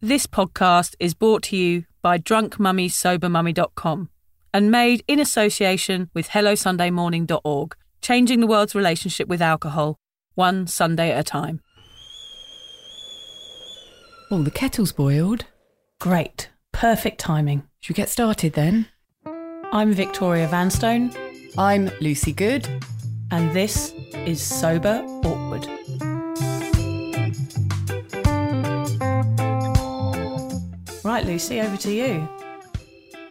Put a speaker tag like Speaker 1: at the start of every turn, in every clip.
Speaker 1: This podcast is brought to you by drunkmummysobermummy.com and made in association with HelloSundayMorning.org, changing the world's relationship with alcohol, one Sunday at a time.
Speaker 2: Oh, the kettle's boiled.
Speaker 1: Great. Perfect timing.
Speaker 2: Should we get started then?
Speaker 1: I'm Victoria Vanstone,
Speaker 2: I'm Lucy Good.
Speaker 1: and this is Sober Awkward. Right, Lucy, over to you.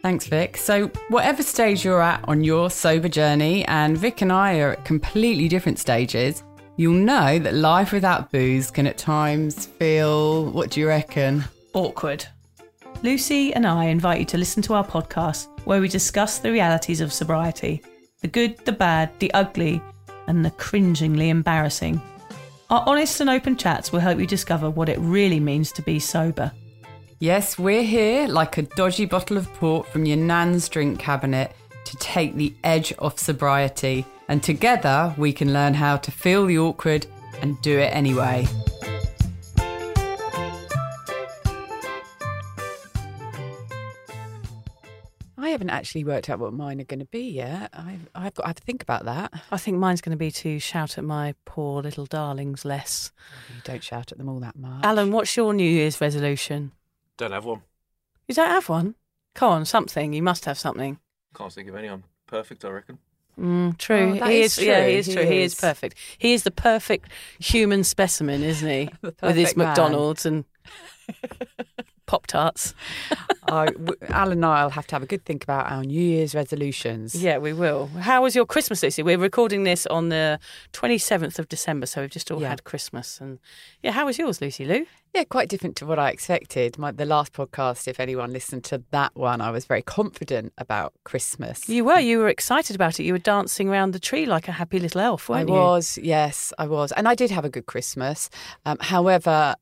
Speaker 2: Thanks, Vic. So, whatever stage you're at on your sober journey, and Vic and I are at completely different stages, you'll know that life without booze can at times feel, what do you reckon?
Speaker 1: Awkward. Lucy and I invite you to listen to our podcast where we discuss the realities of sobriety the good, the bad, the ugly, and the cringingly embarrassing. Our honest and open chats will help you discover what it really means to be sober.
Speaker 2: Yes, we're here like a dodgy bottle of port from your nan's drink cabinet to take the edge off sobriety. And together we can learn how to feel the awkward and do it anyway. I haven't actually worked out what mine are going to be yet. I've, I've got to have to think about that.
Speaker 1: I think mine's going to be to shout at my poor little darlings less.
Speaker 2: Oh, you don't shout at them all that much.
Speaker 1: Alan, what's your New Year's resolution?
Speaker 3: Don't have one.
Speaker 1: You don't have one? Come on, something. You must have something.
Speaker 3: Can't think of any. I'm perfect, I reckon.
Speaker 1: Mm, true.
Speaker 2: Oh,
Speaker 1: he
Speaker 2: is
Speaker 1: is, Yeah,
Speaker 2: true.
Speaker 1: he is
Speaker 2: He
Speaker 1: true. He is
Speaker 2: is.
Speaker 1: perfect. He is the perfect human specimen, isn't he?
Speaker 2: The
Speaker 1: With his
Speaker 2: perfect man.
Speaker 1: McDonald's and Pop Tarts.
Speaker 2: I, w- Alan and I will have to have a good think about our New Year's resolutions.
Speaker 1: Yeah, we will. How was your Christmas, Lucy? We're recording this on the 27th of December, so we've just all
Speaker 2: Yeah.
Speaker 1: had Christmas. And yeah, how was yours, Lucy Lou?
Speaker 2: Yeah, quite different to what I expected. My, the last podcast, if anyone listened to that one, I was very confident about Christmas.
Speaker 1: You were. You were excited about it. You were dancing around the tree like a happy little elf,
Speaker 2: I
Speaker 1: weren't you?
Speaker 2: I was, yes, I was. And I did have a good Christmas. Um, however,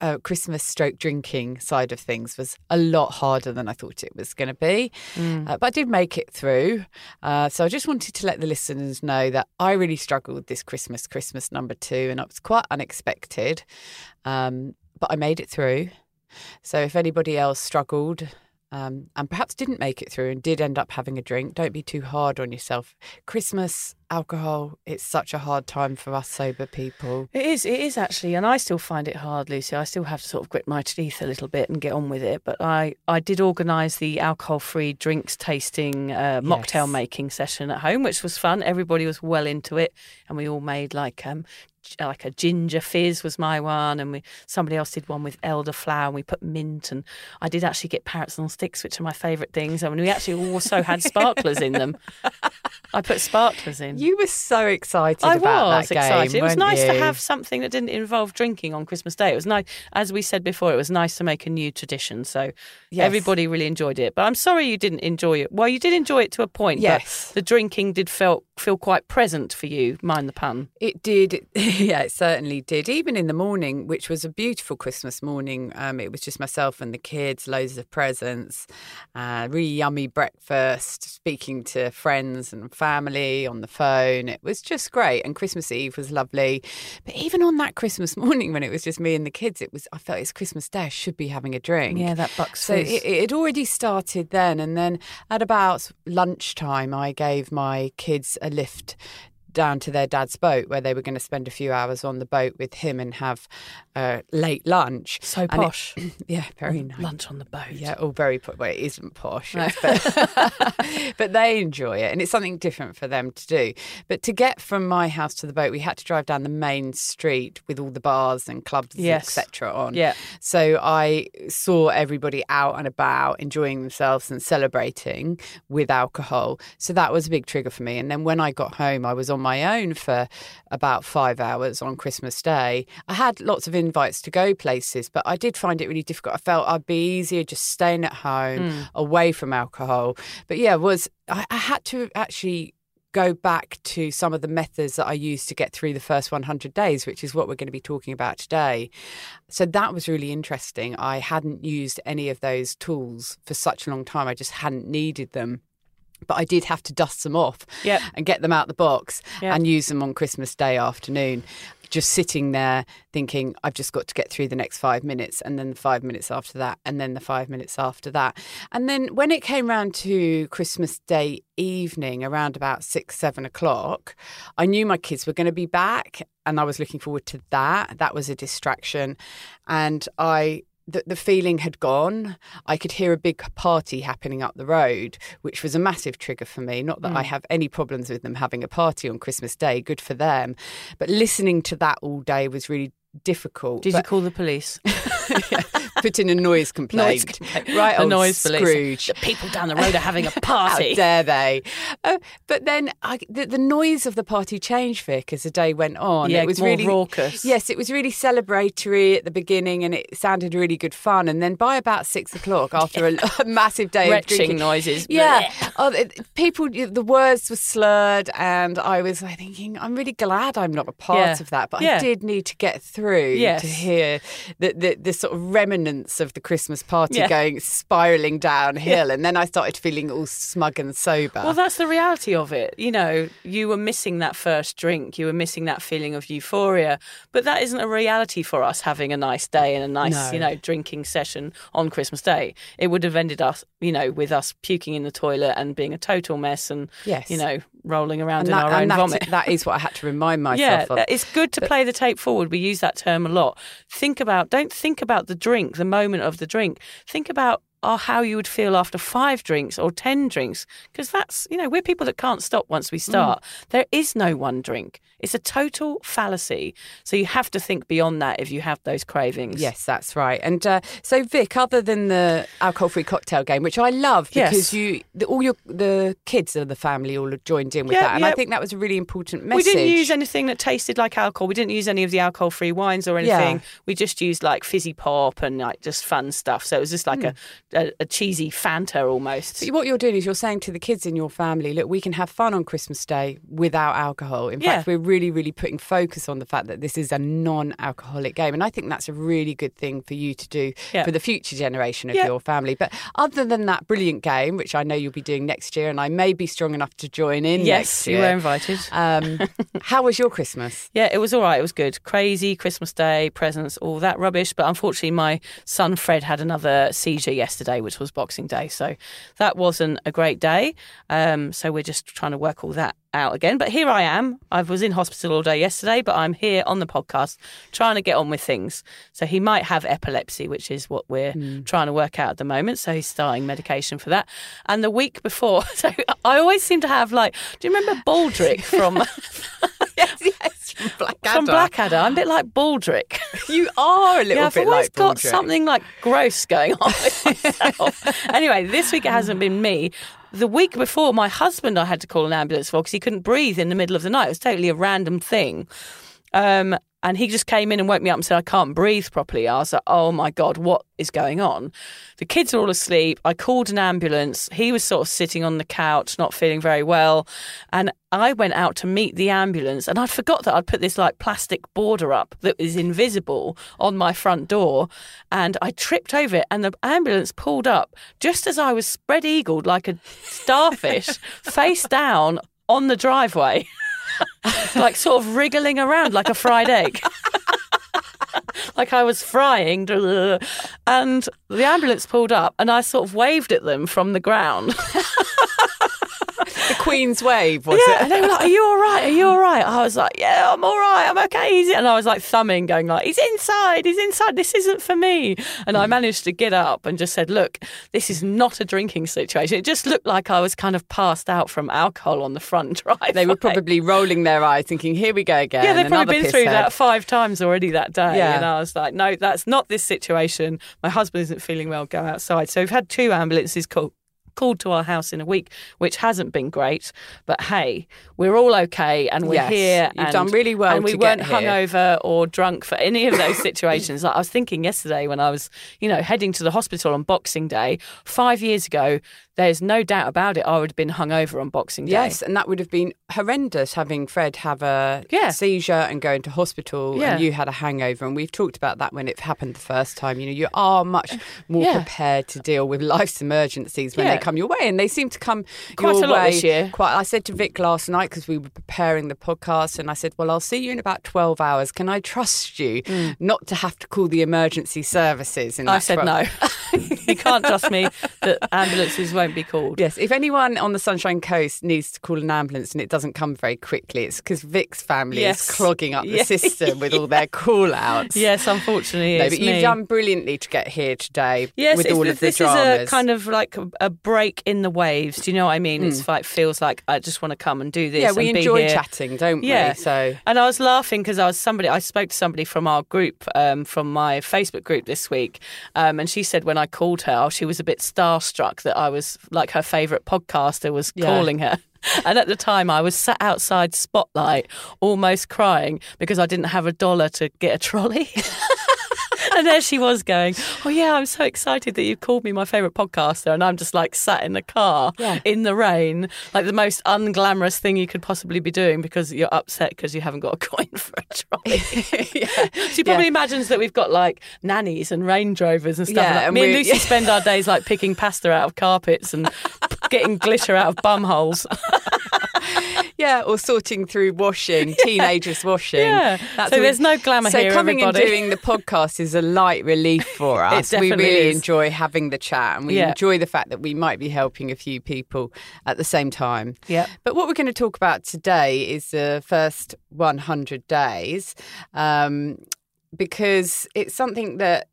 Speaker 2: uh, Christmas stroke drinking side of things was a lot harder than I thought it was going to be.
Speaker 1: Mm.
Speaker 2: Uh, but I did make it through. Uh, so I just wanted to let the listeners know that I really struggled this Christmas, Christmas number two, and it was quite unexpected. Um, but I made it through. So if anybody else struggled um, and perhaps didn't make it through and did end up having a drink, don't be too hard on yourself. Christmas, alcohol, it's such a hard time for us sober people.
Speaker 1: It is, it is actually, and I still find it hard, Lucy. I still have to sort of grit my teeth a little bit and get on with it. But I, I did organise the alcohol-free drinks tasting, uh, mocktail
Speaker 2: Yes.
Speaker 1: making session at home, which was fun. Everybody was well into it, and we all made like um, Uh, like a ginger fizz was my one, and we somebody else did one with elderflower, and we put mint, and I did actually get parrots on sticks, which are my favourite things. I mean, we actually also had sparklers in them. I put sparklers in.
Speaker 2: You were so excited
Speaker 1: I
Speaker 2: about
Speaker 1: was
Speaker 2: that game.
Speaker 1: excited. It was nice to have something that didn't involve drinking on Christmas Day. It was nice, as we said before, it was nice to make a new tradition. So
Speaker 2: Yes.
Speaker 1: everybody really enjoyed it. But I'm sorry you didn't enjoy it. Well, you did enjoy it to a point.
Speaker 2: Yes.
Speaker 1: But the drinking did feel feel quite present for you. Mind the pun.
Speaker 2: It did. Yeah, it certainly did. Even in the morning, which was a beautiful Christmas morning, um, it was just myself and the kids, loads of presents, uh, really yummy breakfast, speaking to friends and family on the phone. It was just great. And Christmas Eve was lovely. But even on that Christmas morning, when it was just me and the kids, it was I felt it's Christmas Day. I should be having a drink.
Speaker 1: Yeah, that bucks
Speaker 2: So it, it already started then, and then at about lunchtime, I gave my kids a lift down to their dad's boat where they were going to spend a few hours on the boat with him and have uh, late lunch.
Speaker 1: so
Speaker 2: And it-
Speaker 1: posh.
Speaker 2: Yeah, very nice.
Speaker 1: Lunch on the boat.
Speaker 2: Yeah, all very posh. Well, it isn't posh,
Speaker 1: No.
Speaker 2: but, but they enjoy it, and it's something different for them to do. But to get from my house to the boat, we had to drive down the main street with all the bars and clubs,
Speaker 1: Yes.
Speaker 2: etc. on.
Speaker 1: Yeah.
Speaker 2: So I saw everybody out and about enjoying themselves and celebrating with alcohol. So that was a big trigger for me. And then when I got home, I was on my own for about five hours on Christmas Day. I had lots of invites to go places, but I did find it really difficult. I felt I'd be easier just staying at home, hmm. away from alcohol. But yeah, was I, I had to actually go back to some of the methods that I used to get through the first 100 days, which is what we're going to be talking about today. So that was really interesting. I hadn't used any of those tools for such a long time, I just hadn't needed them. But I did have to dust them off
Speaker 1: Yep.
Speaker 2: and get them out the box
Speaker 1: Yep.
Speaker 2: and use them on Christmas Day afternoon. just sitting there thinking, I've just got to get through the next five minutes, and then the five minutes after that, and then the five minutes after that. And then when it came round to Christmas Day evening, around about six, seven o'clock, I knew my kids were going to be back, and I was looking forward to that. That was a distraction. And I the, the feeling had gone. I could hear a big party happening up the road, which was a massive trigger for me. Not that
Speaker 1: Hmm.
Speaker 2: I have any problems with them having a party on Christmas Day, good for them. But listening to that all day was really difficult.
Speaker 1: Did you call the police?
Speaker 2: put in a noise complaint?
Speaker 1: Noise complaint.
Speaker 2: Right, old
Speaker 1: noise police.
Speaker 2: Scrooge.
Speaker 1: The people down the road are having a
Speaker 2: How
Speaker 1: party.
Speaker 2: dare they? Uh, but then I, the, the noise of the party changed, Vic, as the day went on.
Speaker 1: Yeah,
Speaker 2: it was really
Speaker 1: raucous.
Speaker 2: Yes, it was really celebratory at the beginning, and it sounded really good fun. And then by about six o'clock, after a, a massive day of drinking,
Speaker 1: noises.
Speaker 2: yeah, oh, it- people, the words were slurred, and I was like, thinking, I'm really glad I'm not a part
Speaker 1: Yeah.
Speaker 2: of that, but I did need to get through
Speaker 1: Yes.
Speaker 2: to hear the, the the sort of remnants of the Christmas party
Speaker 1: Yeah.
Speaker 2: going spiraling downhill, and then I started feeling all smug and sober.
Speaker 1: Well, that's the reality of it. You know, you were missing that first drink, you were missing that feeling of euphoria, but that isn't a reality for us having a nice day and a nice,
Speaker 2: No.
Speaker 1: you know, drinking session on Christmas Day. It would have ended us, you know, with us puking in the toilet and being a total mess and,
Speaker 2: Yes.
Speaker 1: you know, rolling around
Speaker 2: and
Speaker 1: in
Speaker 2: that,
Speaker 1: our own
Speaker 2: that-
Speaker 1: vomit.
Speaker 2: that is what I had to remind myself
Speaker 1: Yeah,
Speaker 2: of.
Speaker 1: it's good to play the tape forward. We use that term a lot. Think about, don't think about the drink, the moment of the drink. Think about oh, how you would feel after five drinks or 10 drinks. Because that's, you know, we're people that can't stop once we start.
Speaker 2: Mm.
Speaker 1: There is no one drink. It's a total fallacy. So you have to think beyond that if you have those cravings.
Speaker 2: Yes, that's right. And uh, so, Vic, other than the alcohol-free cocktail game, which I love
Speaker 1: Yes.
Speaker 2: because you, the, all your the kids of the family all joined in with
Speaker 1: Yeah,
Speaker 2: that, and I think that was a really important message.
Speaker 1: We didn't use anything that tasted like alcohol. We didn't use any of the alcohol-free wines or
Speaker 2: Yeah.
Speaker 1: anything. We just used like fizzy pop and like just fun stuff. So it was just like a, a, a cheesy Fanta almost.
Speaker 2: But what you're doing is you're saying to the kids in your family, look, we can have fun on Christmas Day without alcohol. In fact, we're really, really really putting focus on the fact that this is a non-alcoholic game, and I think that's a really good thing for you to do
Speaker 1: Yeah.
Speaker 2: for the future generation of
Speaker 1: Yeah.
Speaker 2: your family. But other than that brilliant game, which I know you'll be doing next year, and I may be strong enough to join in
Speaker 1: yes,
Speaker 2: next
Speaker 1: you were invited.
Speaker 2: Um, how was your Christmas?
Speaker 1: Yeah, it was all right. It was good. Crazy Christmas Day, presents, all that rubbish. But unfortunately, my son Fred had another seizure yesterday, which was Boxing Day. So that wasn't a great day. Um, so we're just trying to work all that out again. But here I am. I was in hospital all day yesterday, but I'm here on the podcast trying to get on with things. So he might have epilepsy, which is what we're hmm. trying to work out at the moment. So he's starting medication for that. And the week before, so I always seem to have like, do you remember Baldrick from?
Speaker 2: yes, yes, from Blackadder.
Speaker 1: From Blackadder, I'm a bit like Baldrick.
Speaker 2: You are a little
Speaker 1: yeah, I've
Speaker 2: bit
Speaker 1: always
Speaker 2: like
Speaker 1: got something like gross going on with myself. anyway, this week it hasn't been me. The week before, my husband I had to call an ambulance for because he couldn't breathe in the middle of the night. It was totally a random thing. Um, and he just came in and woke me up and said, I can't breathe properly. I was like, oh my God, what is going on? The kids are all asleep. I called an ambulance. He was sort of sitting on the couch, not feeling very well. And I went out to meet the ambulance and I'd forgot that I'd put this like plastic border up that is invisible on my front door. And I tripped over it and the ambulance pulled up just as I was spread eagled like a starfish, face down on the driveway. like sort of wriggling around like a fried egg. like I was frying. And the ambulance pulled up and I sort of waved at them from the ground.
Speaker 2: The Queen's wave, was
Speaker 1: yeah,
Speaker 2: it?
Speaker 1: and they were like, "Are you all right? Are you all right?" I was like, "Yeah, I'm all right. I'm okay." He's and I was like thumbing, going like, "He's inside. He's inside. This isn't for me." And I hmm. managed to get up and just said, "Look, this is not a drinking situation. It just looked like I was kind of passed out from alcohol on the front drive."
Speaker 2: They were probably rolling their eyes, thinking, "Here we go again."
Speaker 1: Yeah, they've probably been through
Speaker 2: head."
Speaker 1: that five times already that day.
Speaker 2: Yeah.
Speaker 1: And I was like, no, that's not this situation. My husband isn't feeling well, go outside. So we've had two ambulances called. Called to our house in a week, which hasn't been great, but hey, we're all okay and we're
Speaker 2: Yes,
Speaker 1: here.
Speaker 2: you've
Speaker 1: and,
Speaker 2: done really well
Speaker 1: and we weren't hungover or drunk for any of those situations. like I was thinking yesterday when I was, you know, heading to the hospital on Boxing Day five years ago. There's no doubt about it. I would have been hungover on Boxing Day.
Speaker 2: Yes, and that would have been horrendous having Fred have a
Speaker 1: Yeah.
Speaker 2: seizure and go into hospital
Speaker 1: Yeah.
Speaker 2: and you had a hangover. And we've talked about that when it happened the first time. You know, you are much more
Speaker 1: Yeah.
Speaker 2: prepared to deal with life's emergencies when they come your way, and they seem to come
Speaker 1: Quite a lot this year.
Speaker 2: Quite. I said to Vic last night because we were preparing the podcast, and I said, "Well, I'll see you in about twelve hours. Can I trust you not to have to call the emergency services?" In
Speaker 1: Mm. I said
Speaker 2: 12
Speaker 1: no. you can't trust me that ambulances won't be called.
Speaker 2: Yes, if anyone on the Sunshine Coast needs to call an ambulance and it doesn't come very quickly, it's because Vic's family
Speaker 1: Yes.
Speaker 2: is clogging up the
Speaker 1: Yes.
Speaker 2: system with all their call outs.
Speaker 1: Yes, unfortunately,
Speaker 2: No,
Speaker 1: it's
Speaker 2: but you've done brilliantly to get here today
Speaker 1: Yes,
Speaker 2: with all of the
Speaker 1: this
Speaker 2: dramas.
Speaker 1: is a kind of like a, break in the waves. Do you know what I mean? It's like feels like I just want to come and do this.
Speaker 2: Hmm. yeah, we
Speaker 1: and be
Speaker 2: enjoy
Speaker 1: here.
Speaker 2: chatting, don't
Speaker 1: Yeah.
Speaker 2: we? So
Speaker 1: And I was laughing because I was somebody. I spoke to somebody from our group, um, from my Facebook group this week, um, and she said when I called her, oh, she was a bit starstruck that I was like her favourite podcaster was
Speaker 2: Yeah.
Speaker 1: calling her. And at the time, I was sat outside Spotlight, almost crying because I didn't have a dollar to get a trolley. and there she was going, Oh, yeah, I'm so excited that you've called me my favourite podcaster. And I'm just like sat in the car
Speaker 2: Yeah.
Speaker 1: in the rain, like the most unglamorous thing you could possibly be doing because you're upset because you haven't got a coin for a trolley.
Speaker 2: yeah.
Speaker 1: She probably imagines that we've got like nannies and Range Rovers and stuff.
Speaker 2: Yeah,
Speaker 1: like that.
Speaker 2: and
Speaker 1: Me and Lucy spend our days like picking pasta out of carpets and getting glitter out of bum holes.
Speaker 2: yeah, or sorting through washing, teenagers washing.
Speaker 1: Yeah.
Speaker 2: That's
Speaker 1: So
Speaker 2: what we-
Speaker 1: there's no glamour
Speaker 2: so
Speaker 1: here,
Speaker 2: coming
Speaker 1: everybody.
Speaker 2: and doing the podcast is a light relief for us. we really
Speaker 1: is.
Speaker 2: enjoy having the chat, and we
Speaker 1: Yeah.
Speaker 2: enjoy the fact that we might be helping a few people at the same time.
Speaker 1: Yeah.
Speaker 2: But what we're going to talk about today is the first 100 days, um, because it's something that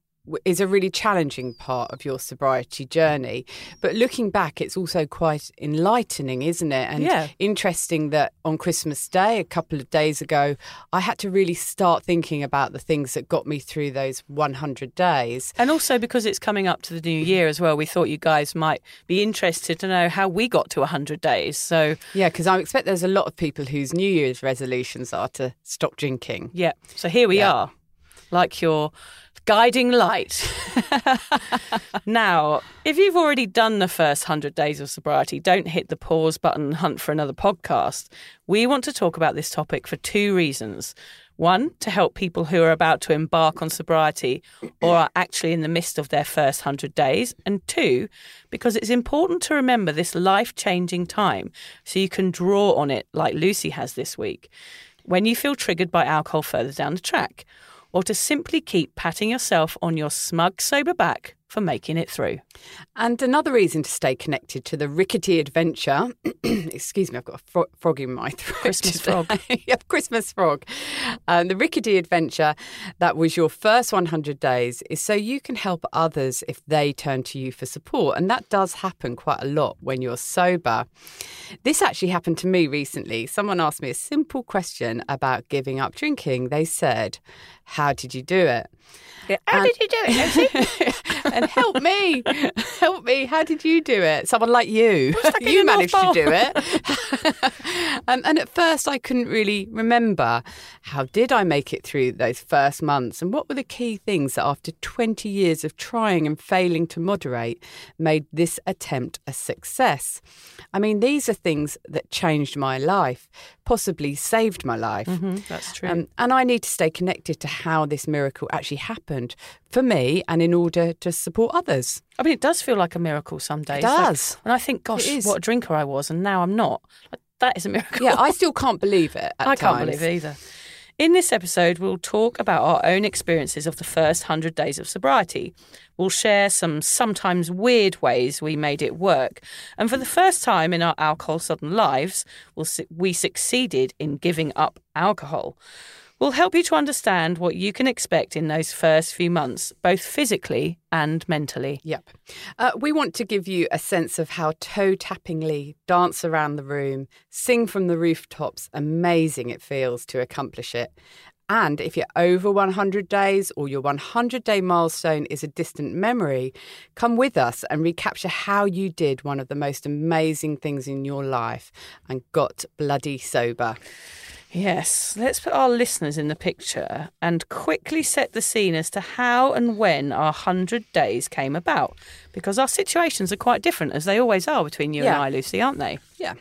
Speaker 2: is a really challenging part of your sobriety journey. But looking back, it's also quite enlightening, isn't it? And
Speaker 1: Yeah.
Speaker 2: interesting that on Christmas Day, a couple of days ago, I had to really start thinking about the things that got me through those 100 days.
Speaker 1: And also because it's coming up to the new year as well, we thought you guys might be interested to know how we got to 100 days. So,
Speaker 2: Yeah, because I expect there's a lot of people whose New Year's resolutions are to stop drinking.
Speaker 1: yeah. So here we
Speaker 2: Yeah.
Speaker 1: are, like your guiding light. now, if you've already done the first 100 days of sobriety, don't hit the pause button and hunt for another podcast. We want to talk about this topic for two reasons. One, to help people who are about to embark on sobriety or are actually in the midst of their first 100 days. And two, because it's important to remember this life changing time so you can draw on it like Lucy has this week when you feel triggered by alcohol further down the track, or to simply keep patting yourself on your smug, sober back for making it through.
Speaker 2: And another reason to stay connected to the rickety adventure, excuse me, I've got a fro- frog in my throat.
Speaker 1: Christmas
Speaker 2: today.
Speaker 1: frog.
Speaker 2: yep, Christmas frog. Um, the rickety adventure that was your first 100 days is so you can help others if they turn to you for support. And that does happen quite a lot when you're sober. This actually happened to me recently. Someone asked me a simple question about giving up drinking. They said, How did you do it?
Speaker 1: How did you do it, Lucy?
Speaker 2: and help me, help me. How did you do it? Someone like you, you managed to do it. um, and at first, I couldn't really remember how did I make it through those first months, and what were the key things that, after twenty years of trying and failing to moderate, made this attempt a success. I mean, these are things that changed my life, possibly saved my life.
Speaker 1: Mhm, that's true.
Speaker 2: Um, and I need to stay connected to how this miracle actually happened for me and in order to support others.
Speaker 1: I mean, it does feel like a miracle some days.
Speaker 2: It
Speaker 1: Like,
Speaker 2: does.
Speaker 1: when I think, gosh, what a drinker I was, and now I'm not. Like, that is a miracle.
Speaker 2: Yeah, I still can't believe it. At
Speaker 1: I can't believe it either. In this episode, we'll talk about our own experiences of the first 100 days of sobriety. We'll share some sometimes weird ways we made it work. And for the first time in our alcohol sodden lives, we'll, we succeeded in giving up alcohol. We'll help you to understand what you can expect in those first few months, both physically and mentally.
Speaker 2: Yep. Uh, we want to give you a sense of how toe tappingly dance around the room, sing from the rooftops, amazing it feels to accomplish it. And if you're over 100 days or your 100 day milestone is a distant memory, come with us and recapture how you did one of the most amazing things in your life and got bloody sober.
Speaker 1: Yes, let's put our listeners in the picture and quickly set the scene as to how and when our 100 days came about. Because our situations are quite different, as they always are between you
Speaker 2: Yeah.
Speaker 1: and I, Lucy, aren't they?
Speaker 2: Yeah.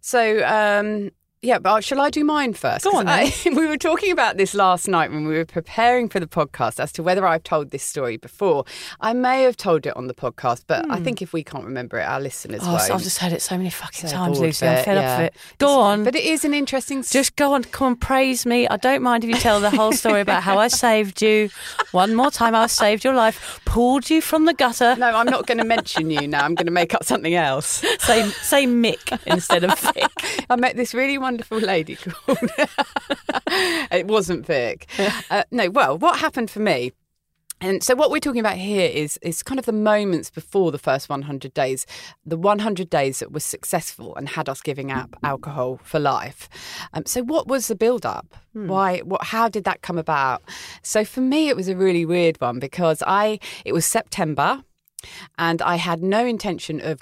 Speaker 2: So, um, Yeah, but shall I do mine first?
Speaker 1: Go on,
Speaker 2: I- we were talking about this last night when we were preparing for the podcast as to whether I've told this story before. I may have told it on the podcast, but I think if we can't remember it, our listeners
Speaker 1: Hmm. Oh,
Speaker 2: won't.
Speaker 1: I've just heard it so many fucking
Speaker 2: So
Speaker 1: times, Lucy. I'm fed up of it. Go on.
Speaker 2: But it is an interesting.
Speaker 1: Just go on, come and praise me. I don't mind if you tell the whole story about how I saved you. One more time, I saved your life, pulled you from the gutter.
Speaker 2: no, I'm not going to mention you now. I'm going to make up something else.
Speaker 1: Say, say Mick instead of Vic.
Speaker 2: I met this really wonderful lady called. it wasn't Vic. Uh, no, well, what happened for me? And so, what we're talking about here is is kind of the moments before the first 100 days, the 100 days that was successful and had us giving up alcohol for life. Um, so, what was the build up? Why? What? How did that come about? So, for me, it was a really weird one because I it was September, and I had no intention of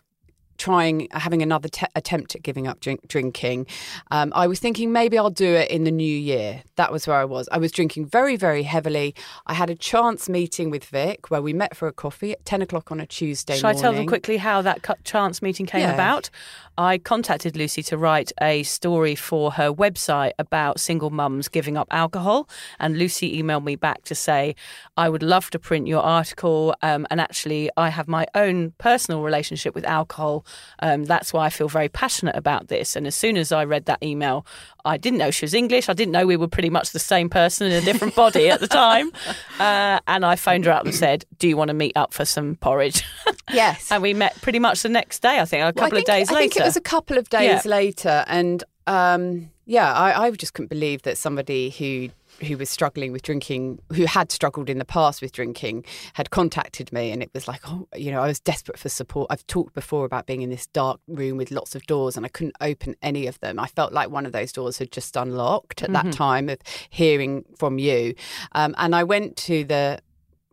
Speaker 2: trying having another te- attempt at giving up drink, drinking um, i was thinking maybe i'll do it in the new year that was where i was i was drinking very very heavily i had a chance meeting with vic where we met for a coffee at 10 o'clock on a tuesday
Speaker 1: Shall I tell them quickly how that chance meeting came
Speaker 2: Yeah.
Speaker 1: about? I contacted Lucy to write a story for her website about single mums giving up alcohol. And Lucy emailed me back to say, I would love to print your article. Um, and actually, I have my own personal relationship with alcohol. Um, that's why I feel very passionate about this. And as soon as I read that email, I didn't know she was English. I didn't know we were pretty much the same person in a different body at the time. Uh, and I phoned her up and said, Do you want to meet up for some porridge?
Speaker 2: yes
Speaker 1: And we met pretty much the next day, I think, a
Speaker 2: Well,
Speaker 1: couple
Speaker 2: think-
Speaker 1: of days
Speaker 2: I
Speaker 1: later.
Speaker 2: I think it was a couple of days
Speaker 1: Yeah.
Speaker 2: later, and um, yeah, I, I just couldn't believe that somebody who who was struggling with drinking, who had struggled in the past with drinking, had contacted me, and it was like, oh, you know, I was desperate for support. I've talked before about being in this dark room with lots of doors, and I couldn't open any of them. I felt like one of those doors had just unlocked at
Speaker 1: Mm-hmm.
Speaker 2: that time of hearing from you, um, and I went to the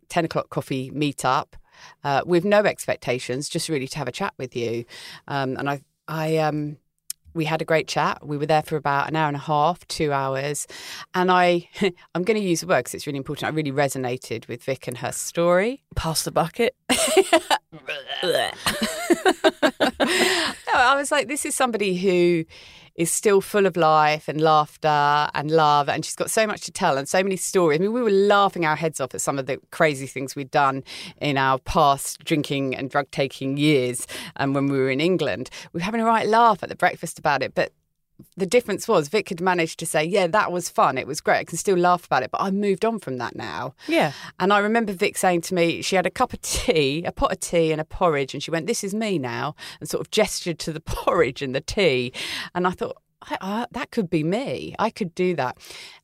Speaker 2: ten o'clock coffee meetup uh, with no expectations, just really to have a chat with you. Um, and I, I, um, we had a great chat. We were there for about an hour and a half, two hours, and I, I'm going to use the word because it's really important. I really resonated with Vic and her story.
Speaker 1: Pass the bucket.
Speaker 2: No, I was like, this is somebody who is still full of life and laughter and love, and she's got so much to tell and so many stories. I mean, we were laughing our heads off at some of the crazy things we'd done in our past drinking and drug taking years, and when we were in England, we were having a right laugh at the breakfast about it, but. The difference was Vic had managed to say, Yeah, that was fun. It was great. I can still laugh about it, but I've moved on from that now.
Speaker 1: yeah.
Speaker 2: And I remember Vic saying to me, she had a cup of tea, a pot of tea, and a porridge, and she went, "This is me now," and sort of gestured to the porridge and the tea, and I thought. I, I, that could be me. I could do that.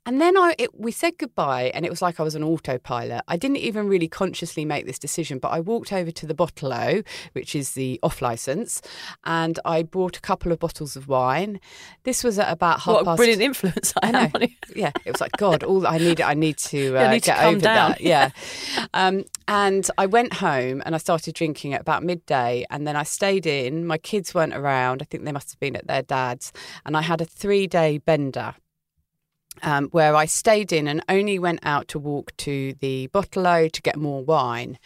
Speaker 2: And then I, it, we said goodbye, and it was like I was an autopilot. I didn't even really consciously make this decision, but I walked over to the Bottle which is the off license, and I bought a couple of bottles of wine. This was at about half
Speaker 1: What
Speaker 2: past.
Speaker 1: brilliant influence I,
Speaker 2: I know. Yeah, it was like God. All I need, I need to uh,
Speaker 1: need
Speaker 2: get
Speaker 1: calm
Speaker 2: over
Speaker 1: down.
Speaker 2: that. Yeah, um, and I went home and I started drinking at about midday, and then I stayed in. My kids weren't around. I think they must have been at their dad's, and I had a three-day bender. Um, where I stayed in and only went out to walk to the Bottle to get more wine.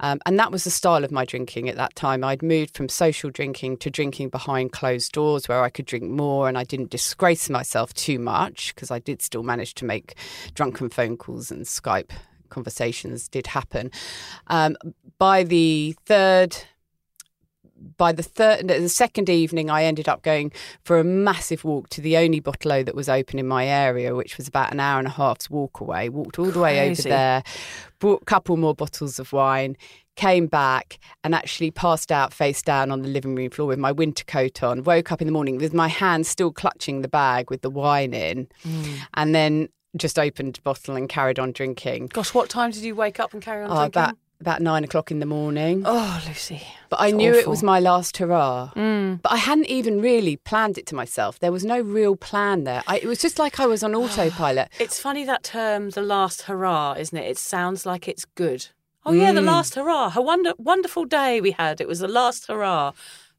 Speaker 2: Um, and that was the style of my drinking at that time. I'd moved from social drinking to drinking behind closed doors where I could drink more and I didn't disgrace myself too much because I did still manage to make drunken phone calls and Skype conversations did happen. Um, by the third, by the third, the second evening, I ended up going for a massive walk to the only bottle that was open in my area, which was about an hour and a half's walk away. Walked all the way over there, bought a couple more bottles of wine, came back and actually passed out face down on the living room floor with my winter coat on. Woke up in the morning with my hand still clutching the bag with the wine in, mm. and then just opened a bottle and carried on drinking.
Speaker 1: Gosh, what time did you wake up and carry on
Speaker 2: Oh,
Speaker 1: drinking?
Speaker 2: about about nine o'clock in the morning.
Speaker 1: Oh, Lucy.
Speaker 2: But I knew it was my last hurrah.
Speaker 1: Mm.
Speaker 2: But I hadn't even really planned it to myself. There was no real plan there. I, it was just like I was on autopilot.
Speaker 1: It's funny that term, the last hurrah, isn't it? It sounds like it's good. Oh yeah, the last hurrah. A wonder, wonderful day we had. It was the last hurrah.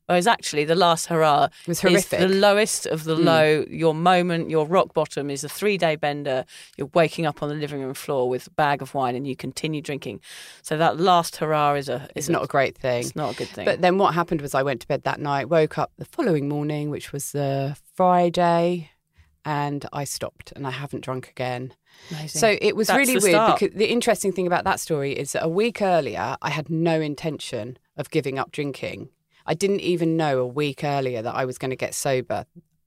Speaker 1: Oh, Whereas actually, the last hurrah
Speaker 2: was
Speaker 1: is
Speaker 2: horrific.
Speaker 1: the lowest of the mm. low. Your moment, your rock bottom is a three-day bender. You're waking up on the living room floor with a bag of wine, and you continue drinking. So that last hurrah is a.
Speaker 2: It's
Speaker 1: Is
Speaker 2: not a great thing.
Speaker 1: It's not a good thing.
Speaker 2: But then what happened was I went to bed that night, woke up the following morning, which was the Friday. and I stopped and I haven't drunk again.
Speaker 1: Amazing.
Speaker 2: So it was
Speaker 1: That's
Speaker 2: really weird
Speaker 1: start.
Speaker 2: because the interesting thing about that story is that a week earlier, I had no intention of giving up drinking. I didn't even know a week earlier that I was going to get sober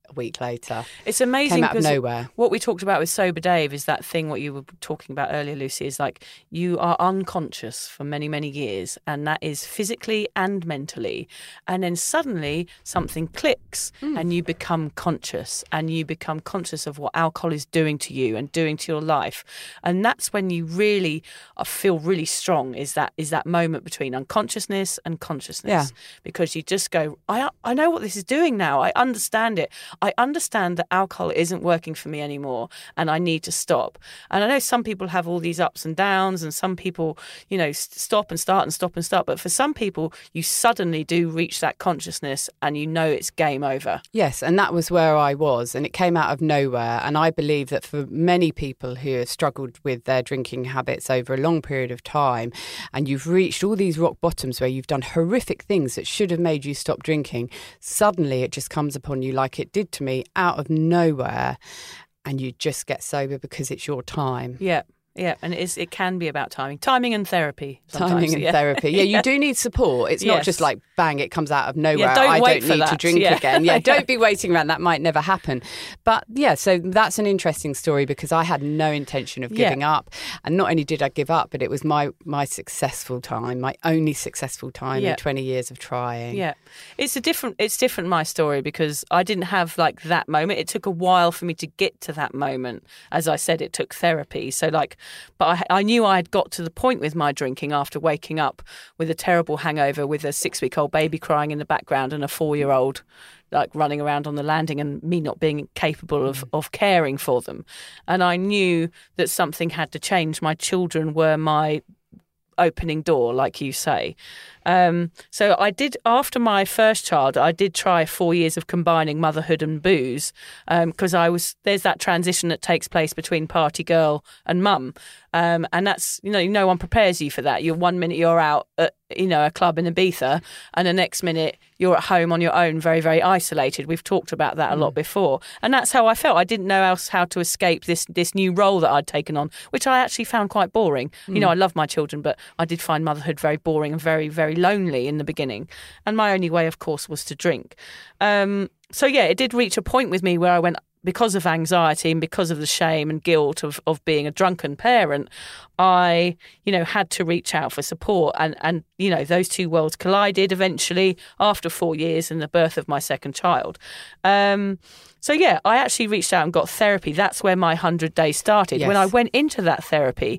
Speaker 2: a week later.
Speaker 1: It's amazing
Speaker 2: Came out of nowhere.
Speaker 1: what we talked about with sober Dave is that thing what you were talking about earlier, Lucy, is like you are unconscious for many, many years, and that is physically and mentally. And then suddenly something clicks
Speaker 2: Hmm.
Speaker 1: and you become conscious and you become conscious of what alcohol is doing to you and doing to your life. And that's when you really uh, feel really strong is that is that moment between unconsciousness and consciousness.
Speaker 2: Yeah.
Speaker 1: Because you just go, I I know what this is doing now. I understand it. I understand that alcohol isn't working for me anymore and I need to stop. And I know some people have all these ups and downs and some people, you know, stop and start and stop and start. But for some people, you suddenly do reach that consciousness and you know it's game over.
Speaker 2: Yes, and that was where I was, and it came out of nowhere. And I believe that for many people who have struggled with their drinking habits over a long period of time, and you've reached all these rock bottoms where you've done horrific things that should have made you stop drinking, suddenly it just comes upon you like it did to me out of nowhere, and you just get sober because it's your time.
Speaker 1: Yeah. Yeah, and it is. It can be about timing, timing and therapy.
Speaker 2: Timing and
Speaker 1: yeah.
Speaker 2: therapy. Yeah, you do need support. It's not just like bang, it comes out of nowhere.
Speaker 1: Yeah, don't
Speaker 2: I
Speaker 1: wait
Speaker 2: don't
Speaker 1: for
Speaker 2: need to
Speaker 1: that.
Speaker 2: drink
Speaker 1: Yeah.
Speaker 2: again. Yeah,
Speaker 1: Yeah.
Speaker 2: don't be waiting around. That might never happen. But yeah, so that's an interesting story because I had no intention of
Speaker 1: Yeah.
Speaker 2: giving up, and not only did I give up, but it was my my successful time, my only successful time
Speaker 1: Yeah.
Speaker 2: in twenty years of trying.
Speaker 1: Yeah, it's a different. It's different my story because I didn't have like that moment. It took a while for me to get to that moment. As I said, it took therapy. So like, but I, I knew I had got to the point with my drinking after waking up with a terrible hangover, with a six-week-old baby crying in the background and a four-year-old like running around on the landing and me not being capable of, mm. of caring for them. And I knew that something had to change. My children were my opening door, like you say. Um, so I did after my first child. I did try four years of combining motherhood and booze because I was there's that transition that takes place between party girl and mum, um, and that's you know no one prepares you for that. You're one minute you're out at you know a club in Ibiza, and the next minute you're at home on your own, very very isolated. We've talked about that a lot before, and that's how I felt. I didn't know else how to escape this this new role that I'd taken on, which I actually found quite boring. You know, I love my children, but I did find motherhood very boring and very very lonely in the beginning. And my only way, of course, was to drink. Um, so yeah, it did reach a point with me where I went because of anxiety and because of the shame and guilt of, of being a drunken parent, I, you know, had to reach out for support. And, and, you know, those two worlds collided eventually after four years and the birth of my second child. Um, so, yeah, I actually reached out and got therapy. That's where my 100 days started. When I went into that therapy,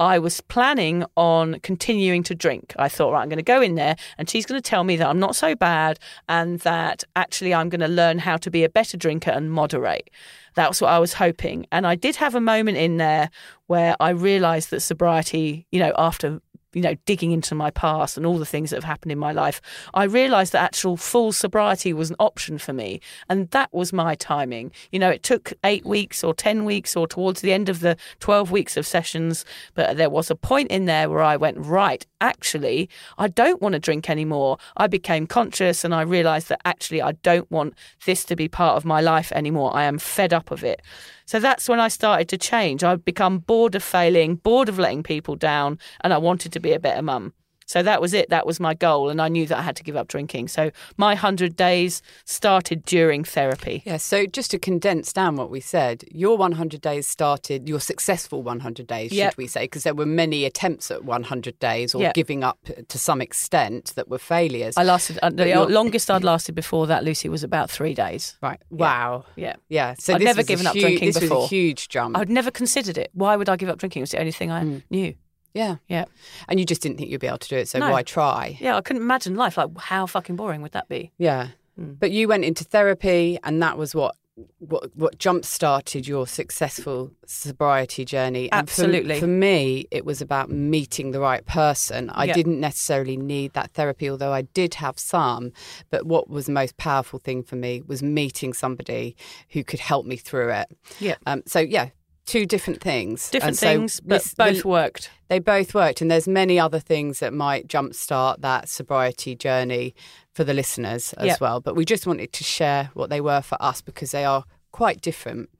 Speaker 1: I was planning on continuing to drink. I thought, right, I'm going to go in there and she's going to tell me that I'm not so bad and that actually I'm going to learn how to be a better drinker and moderate. That's what I was hoping. And I did have a moment in there where I realized that sobriety, you know, after you know, digging into my past and all the things that have happened in my life, I realised that actual full sobriety was an option for me. And that was my timing. You know, it took eight weeks or 10 weeks or towards the end of the 12 weeks of sessions. But there was a point in there where I went, right, actually, I don't want to drink anymore. I became conscious and I realised that actually I don't want this to be part of my life anymore. I am fed up of it. So that's when I started to change. I'd become bored of failing, bored of letting people down, and I wanted to be a better mum. So that was it. That was my goal. And I knew that I had to give up drinking. So my 100 days started during therapy.
Speaker 2: Yeah, so just to condense down what we said, your 100 days started, your successful 100 days,
Speaker 1: Yep.
Speaker 2: should we say, because there were many attempts at 100 days or
Speaker 1: Yep.
Speaker 2: giving up to some extent that were failures.
Speaker 1: I lasted, uh, the longest I'd lasted before that, Lucy, was about three days.
Speaker 2: right. Wow.
Speaker 1: Yeah.
Speaker 2: Yeah. So
Speaker 1: I'd
Speaker 2: this
Speaker 1: never given up drinking
Speaker 2: this was
Speaker 1: before.
Speaker 2: a huge jump.
Speaker 1: I'd never considered it. Why would I give up drinking? It was the only thing I knew.
Speaker 2: Yeah.
Speaker 1: Yeah.
Speaker 2: And you just didn't think you'd be able to do it, so
Speaker 1: No.
Speaker 2: why try?
Speaker 1: Yeah, I couldn't imagine life. Like, how fucking boring would that be?
Speaker 2: Yeah.
Speaker 1: Mm.
Speaker 2: But you went into therapy, and that was what what what jump started your successful sobriety journey. And for-
Speaker 1: Absolutely.
Speaker 2: For, me, it was about meeting the right person. I
Speaker 1: Yeah.
Speaker 2: didn't necessarily need that therapy, although I did have some. But what was the most powerful thing for me was meeting somebody who could help me through it.
Speaker 1: Yeah.
Speaker 2: Um, so yeah. Two different things.
Speaker 1: Different
Speaker 2: so
Speaker 1: things, but
Speaker 2: this-
Speaker 1: both
Speaker 2: the-
Speaker 1: worked.
Speaker 2: they both worked, and there's many other things that might jumpstart that sobriety journey for the listeners as
Speaker 1: Yeah.
Speaker 2: well. But we just wanted to share what they were for us because they are quite different.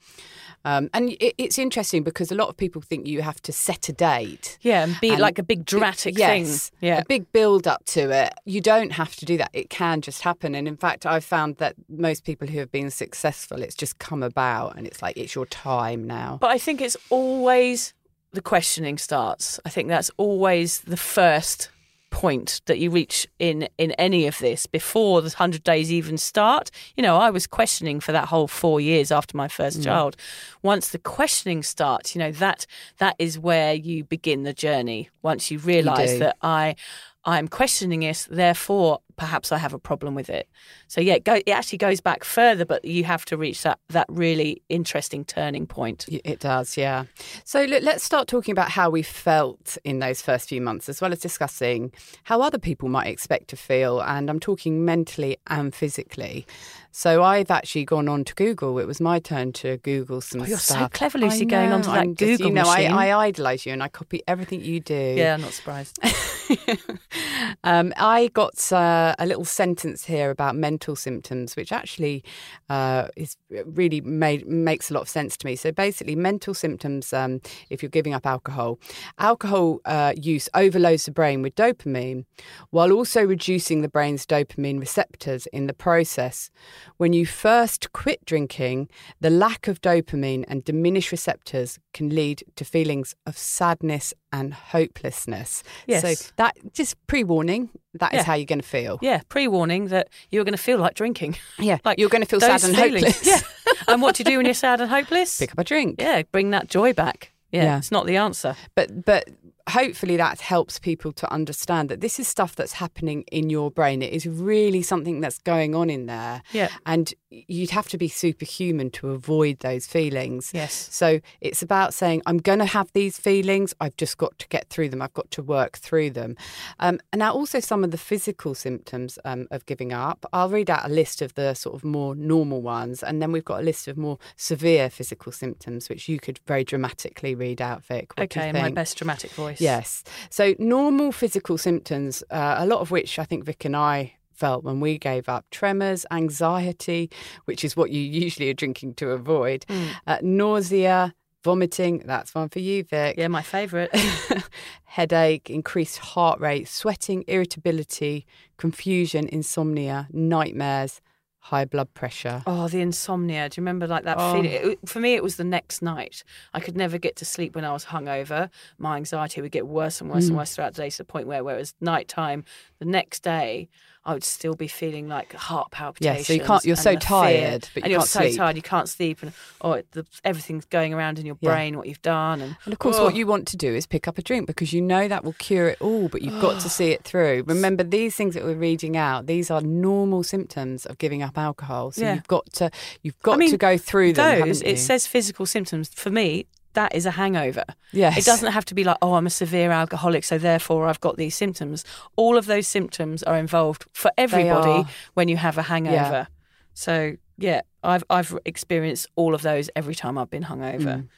Speaker 2: Um, and it, it's interesting because a lot of people think you have to set a date.
Speaker 1: Yeah, and be
Speaker 2: And
Speaker 1: like a big dramatic
Speaker 2: yes,
Speaker 1: thing. Yeah.
Speaker 2: a big build up to it. You don't have to do that. It can just happen. And in fact, I've found that most people who have been successful, it's just come about, and it's like it's your time now.
Speaker 1: But I think it's always the questioning starts. I think that's always the first point that you reach in in any of this before the 100 days even start. You know i was questioning for that whole 4 years after my first mm. child. Once the questioning starts you know that that is where you begin the journey. Once you realize
Speaker 2: do.
Speaker 1: that i i'm questioning it therefore perhaps i have a problem with it so yeah it, go, it actually goes back further but you have to reach that that really interesting turning point
Speaker 2: It does, yeah. So let- let's start talking about how we felt in those first few months, as well as discussing how other people might expect to feel. And I'm talking mentally and physically. So I've actually gone on to Google. It was my turn to Google some
Speaker 1: Oh, you're so clever, Lucy,
Speaker 2: I
Speaker 1: going
Speaker 2: on
Speaker 1: to that
Speaker 2: I'm just-
Speaker 1: Google
Speaker 2: You know, I,
Speaker 1: machine.
Speaker 2: I idolise you and I copy everything you do.
Speaker 1: Yeah, I'm not surprised.
Speaker 2: um, I got uh, a little sentence here about mental symptoms, which actually uh, is really made makes a lot of sense to me. So basically, mental symptoms. Um, if you're giving up alcohol, alcohol uh, use overloads the brain with dopamine, while also reducing the brain's dopamine receptors in the process. When you first quit drinking, the lack of dopamine and diminished receptors can lead to feelings of sadness and hopelessness.
Speaker 1: Yes.
Speaker 2: So that just pre-warning. That is
Speaker 1: Yeah.
Speaker 2: how you're going to feel.
Speaker 1: Yeah, pre-warning that you're going to feel like drinking.
Speaker 2: Yeah.
Speaker 1: Like
Speaker 2: you're going to feel sad and
Speaker 1: feelings.
Speaker 2: hopeless.
Speaker 1: Yeah. and what do you do when you're sad and hopeless?
Speaker 2: Pick up a drink.
Speaker 1: Yeah, bring that joy back. Yeah,
Speaker 2: Yeah.
Speaker 1: it's not the answer.
Speaker 2: But but hopefully that helps people to understand that this is stuff that's happening in your brain. It is really something that's going on in there.
Speaker 1: Yeah.
Speaker 2: And you'd have to be superhuman to avoid those feelings.
Speaker 1: Yes.
Speaker 2: So it's about saying, I'm going to have these feelings. I've just got to get through them. I've got to work through them. Um, and now, also, some of the physical symptoms um, of giving up. I'll read out a list of the sort of more normal ones. And then we've got a list of more severe physical symptoms, which you could very dramatically read out, Vic. What
Speaker 1: okay, in my best dramatic voice.
Speaker 2: Yes. So normal physical symptoms, uh, a lot of which I think Vic and I felt when we gave up tremors, anxiety, which is what you usually are drinking to avoid,
Speaker 1: Mm.
Speaker 2: uh, nausea, vomiting. That's one for you, Vic.
Speaker 1: Yeah, my favourite.
Speaker 2: Headache, increased heart rate, sweating, irritability, confusion, insomnia, nightmares, high blood pressure.
Speaker 1: Oh, the insomnia. Do you remember like that
Speaker 2: Oh.
Speaker 1: feeling? It, for me, it was the next night. I could never get to sleep when I was hungover. My anxiety would get worse and worse and hmm. worse throughout the day to the point where, where it was nighttime. The next day, I would still be feeling like heart palpitations.
Speaker 2: Yeah, so
Speaker 1: you
Speaker 2: can't-
Speaker 1: you're so
Speaker 2: tired, but you
Speaker 1: and you're so
Speaker 2: sleep.
Speaker 1: tired you can't sleep, and oh, the, everything's going around in your
Speaker 2: Yeah.
Speaker 1: brain, what you've done, and
Speaker 2: And of course,
Speaker 1: Oh.
Speaker 2: what you want to do is pick up a drink because you know that will cure it all, but you've got to see it through. Remember, these things that we're reading out, these are normal symptoms of giving up alcohol. So
Speaker 1: Yeah.
Speaker 2: you've got to, you've got
Speaker 1: I mean,
Speaker 2: to go through them.
Speaker 1: those it says physical symptoms for me that is a hangover.
Speaker 2: Yes.
Speaker 1: it doesn't have to be like oh i'm a severe alcoholic so therefore i've got these symptoms. All of those symptoms are involved for everybody when you have a hangover. So yeah i've i've experienced all of those every time i've been hungover.
Speaker 2: Mm.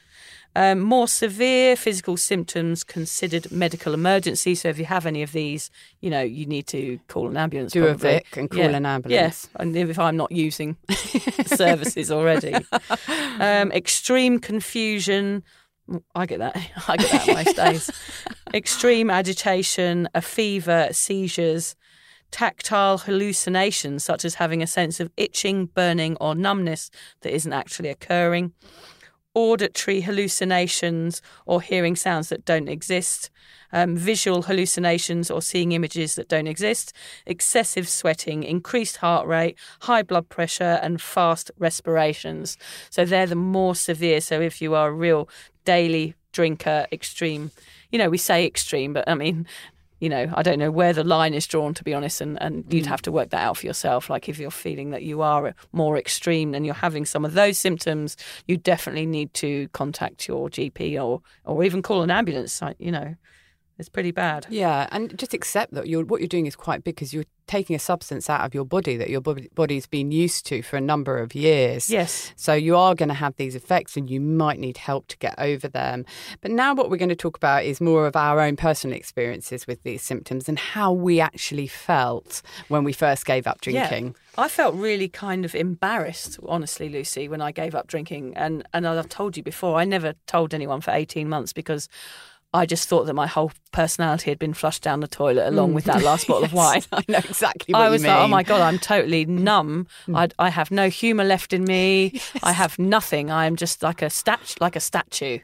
Speaker 1: Um, more severe physical symptoms considered medical emergency. So if you have any of these, you know you need to call an ambulance.
Speaker 2: Do a. Vic and call
Speaker 1: Yeah.
Speaker 2: an ambulance.
Speaker 1: Yes, and if I'm not using services already. Um, extreme confusion. I get that. I get that most days. Extreme agitation, a fever, seizures, tactile hallucinations, such as having a sense of itching, burning, or numbness that isn't actually occurring. Auditory hallucinations or hearing sounds that don't exist. Um, visual hallucinations or seeing images that don't exist, excessive sweating, increased heart rate, high blood pressure, and fast respirations. So they're the more severe. So if you are a real daily drinker, extreme, you know, we say extreme, but I mean, you know, I don't know where the line is drawn, to be honest, and, and you'd mm. have to work that out for yourself. Like if you're feeling that you are more extreme and you're having some of those symptoms, you definitely need to contact your GP or or even call an ambulance. You know, It's pretty bad.
Speaker 2: Yeah, and just accept that you're, what you're doing is quite big because you're taking a substance out of your body that your body, body's been used to for a number of years.
Speaker 1: Yes.
Speaker 2: So you are going to have these effects and you might need help to get over them. But now what we're going to talk about is more of our own personal experiences with these symptoms and how we actually felt when we first gave up drinking.
Speaker 1: Yeah. I felt really kind of embarrassed, honestly, Lucy, when I gave up drinking. And, and I've told you before, I never told anyone for 18 months because I just thought that my whole personality had been flushed down the toilet along with that last bottle of wine.
Speaker 2: I know exactly what
Speaker 1: I
Speaker 2: you
Speaker 1: was.
Speaker 2: Mm.
Speaker 1: like, oh my God, I'm totally numb. I, I have no humour left in me. I have nothing. I am just like a stat- like a statue.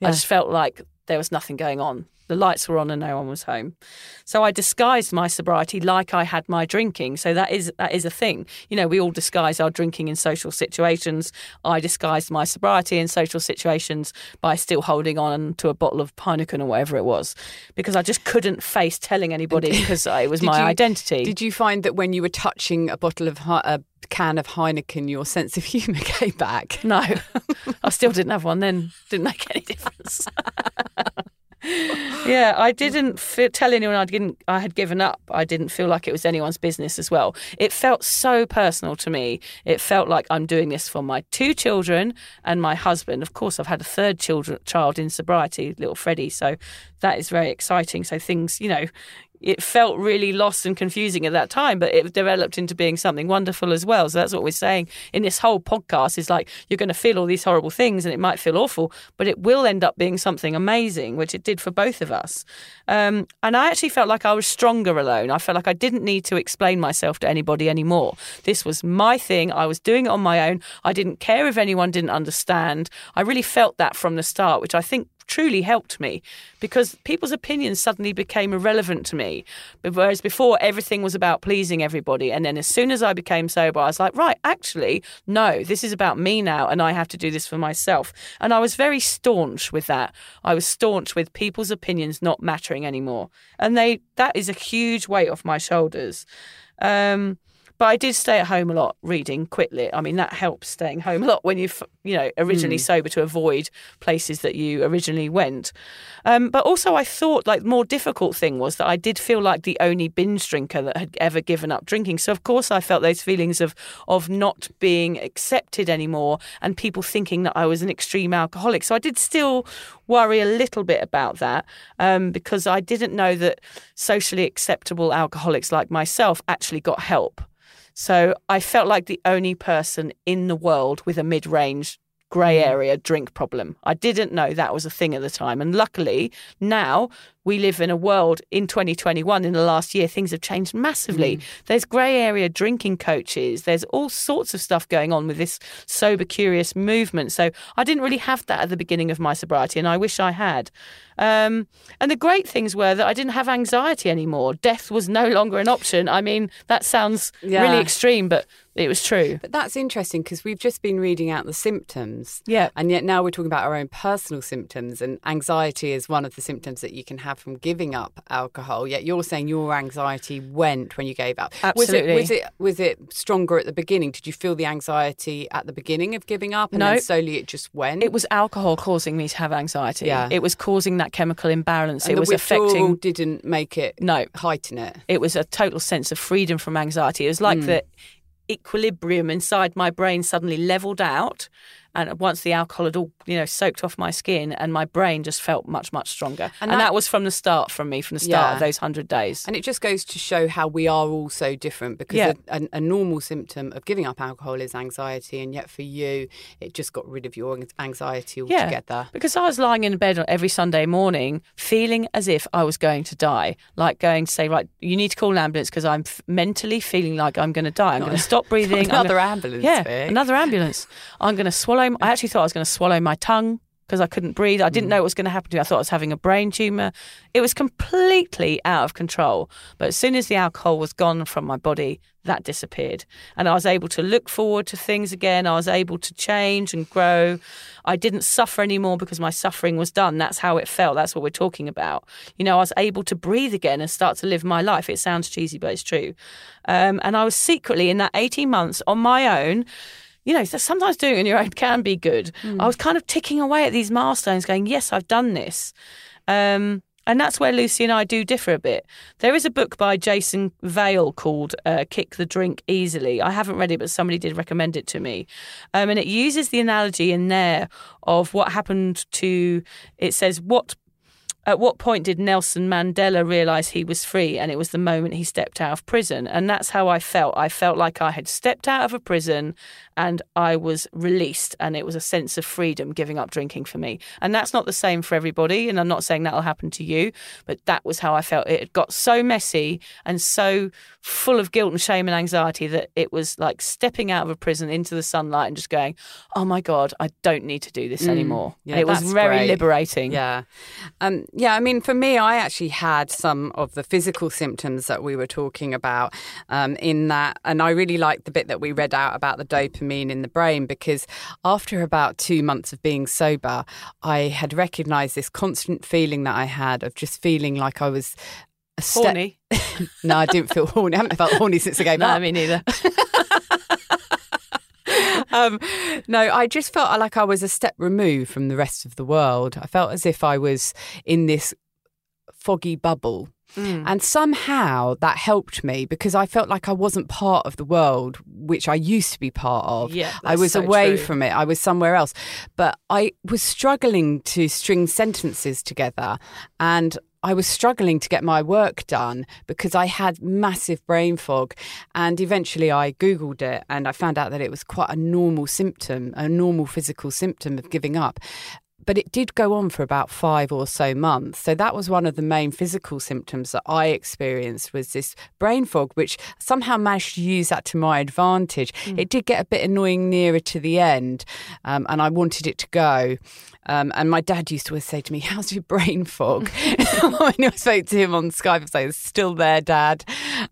Speaker 2: Yeah.
Speaker 1: I just felt like there was nothing going on. The lights were on and no one was home. So I disguised my sobriety like I had my drinking. So that is that is a thing. You know, we all disguise our drinking in social situations. I disguised my sobriety in social situations by still holding on to a bottle of Heineken or whatever it was, because I just couldn't face telling anybody because it was my
Speaker 2: you-
Speaker 1: identity.
Speaker 2: Did you find that when you were touching a bottle of a can of Heineken, your sense of humour came back?
Speaker 1: No, I still didn't have one then. Didn't make any difference. yeah, I didn't tell anyone I didn't. I had given up. I didn't feel like it was anyone's business as well. It felt so personal to me. It felt like I'm doing this for my two children and my husband. Of course, I've had a third children, child in sobriety, little Freddie. So that is very exciting. So things, you know, it felt really lost and confusing at that time, but it developed into being something wonderful as well. So that's what we're saying in this whole podcast is like you're going to feel all these horrible things and it might feel awful, but it will end up being something amazing, which it did for both of us. Um, and I actually felt like I was stronger alone. I felt like I didn't need to explain myself to anybody anymore. This was my thing. I was doing it on my own. I didn't care if anyone didn't understand. I really felt that from the start, which I think truly helped me because people's opinions suddenly became irrelevant to me. Whereas before, everything was about pleasing everybody. And then as soon as I became sober, I was like, right, actually, no, this is about me now. And I have to do this for myself. And I was very staunch with that. I was staunch with people's opinions not mattering anymore. And they that is a huge weight off my shoulders. Um, but I did stay at home a lot reading lit. I mean, that helps staying home a lot when you've, you know, originally sober to avoid places that you originally went. Um, but also, I thought like the more difficult thing was that I did feel like the only binge drinker that had ever given up drinking. So of course, I felt those feelings of of not being accepted anymore and people thinking that I was an extreme alcoholic. So I did still worry a little bit about that um, because I didn't know that socially acceptable alcoholics like myself actually got help. So I felt like the only person in the world with a mid range grey mm. area drink problem. I didn't know that was a thing at the time. And luckily, now we live in a world in 2021, in the last year, things have changed massively. There's grey area drinking coaches, there's all sorts of stuff going on with this sober curious movement. So I didn't really have that at the beginning of my sobriety, and I wish I had. Um, and the great things were that I didn't have anxiety anymore. Death was no longer an option. I mean, that sounds
Speaker 2: Yeah.
Speaker 1: really extreme, but it was true.
Speaker 2: But that's interesting because we've just been reading out the symptoms.
Speaker 1: Yeah.
Speaker 2: And yet now we're talking about our own personal symptoms, and anxiety is one of the symptoms that you can have from giving up alcohol. Yet you're saying your anxiety went when you gave up.
Speaker 1: Absolutely.
Speaker 2: Was it was it, was it stronger at the beginning? Did you feel the anxiety at the beginning of giving up, and
Speaker 1: No.
Speaker 2: then slowly it just went?
Speaker 1: It was alcohol causing me to have anxiety.
Speaker 2: Yeah.
Speaker 1: It was causing that chemical imbalance.
Speaker 2: and
Speaker 1: it was affecting.
Speaker 2: didn't make it
Speaker 1: No,
Speaker 2: heighten it.
Speaker 1: it was a total sense of freedom from anxiety. It was like
Speaker 2: Mm.
Speaker 1: the equilibrium inside my brain suddenly leveled out. And once the alcohol had all, you know, soaked off my skin, and my brain just felt much, much stronger.
Speaker 2: And
Speaker 1: And,
Speaker 2: that-
Speaker 1: that, was from the start, from me, from the start
Speaker 2: Yeah.
Speaker 1: of those hundred days.
Speaker 2: And it just goes to show how we are all so different because
Speaker 1: Yeah.
Speaker 2: a, a, a normal symptom of giving up alcohol is anxiety, and yet for you, it just got rid of your anxiety altogether. Yeah.
Speaker 1: Because I was lying in bed every Sunday morning feeling as if I was going to die. Like going to say, right, you need to call an ambulance because I'm f- mentally feeling like I'm going to die. I'm going to stop breathing.
Speaker 2: Another
Speaker 1: gonna-
Speaker 2: ambulance,
Speaker 1: Yeah, another ambulance. I'm going to swallow. I actually thought I was going to swallow my tongue because I couldn't breathe. I
Speaker 2: Mm.
Speaker 1: didn't know what was going to happen to me. I thought I was having a brain tumor. It was completely out of control. But as soon as the alcohol was gone from my body, that disappeared. And I was able to look forward to things again. I was able to change and grow. I didn't suffer anymore because my suffering was done. That's how it felt. That's what we're talking about. You know, I was able to breathe again and start to live my life. It sounds cheesy, but it's true. Um, and I was secretly in that 18 months on my own you know, so sometimes doing it on your own can be good. I was kind of ticking away at these milestones, going, yes, I've done this. Um, And that's where Lucy and I do differ a bit. There is a book by Jason Vale called uh, Kick the Drink Easily. I haven't read it, but somebody did recommend it to me. Um, and it uses the analogy in there of what happened to, it says, what at what point did Nelson Mandela realize he was free? And it was the moment he stepped out of prison. And that's how I felt. I felt like I had stepped out of a prison and I was released, and it was a sense of freedom giving up drinking for me. And that's not the same for everybody, and I'm not saying that'll happen to you, but that was how I felt. It had got so messy and so full of guilt and shame and anxiety that it was like stepping out of a prison into the sunlight and just going, "Oh my god, I don't need to do this anymore."
Speaker 2: yeah,
Speaker 1: it was very
Speaker 2: great.
Speaker 1: liberating.
Speaker 2: Yeah. Um, yeah, I mean, for me, I actually had some of the physical symptoms that we were talking about um, in that. And I really liked the bit that we read out about the dopamine in the brain because after about two months of being sober, I had recognized this constant feeling that I had of just feeling like I was. A step-
Speaker 1: Horny.
Speaker 2: no, I didn't feel horny. I haven't felt horny since I gave
Speaker 1: No,
Speaker 2: up.
Speaker 1: me neither.
Speaker 2: um, no, I just felt like I was a step removed from the rest of the world. I felt as if I was in this foggy bubble.
Speaker 1: Mm.
Speaker 2: And somehow that helped me because I felt like I wasn't part of the world, which I used to be part of.
Speaker 1: Yeah,
Speaker 2: I was
Speaker 1: so
Speaker 2: away
Speaker 1: true.
Speaker 2: from it. I was somewhere else. But I was struggling to string sentences together and I was struggling to get my work done because I had massive brain fog. And eventually I Googled it and I found out that it was quite a normal symptom, a normal physical symptom of giving up. But it did go on for about five or so months. So that was one of the main physical symptoms that I experienced was this brain fog, which somehow managed to use that to my advantage. It did get a bit annoying nearer to the end, um, and I wanted it to go. Um, and my dad used to always say to me, "How's your brain fog?" when I spoke to him on Skype, I was like, "It's still there, Dad."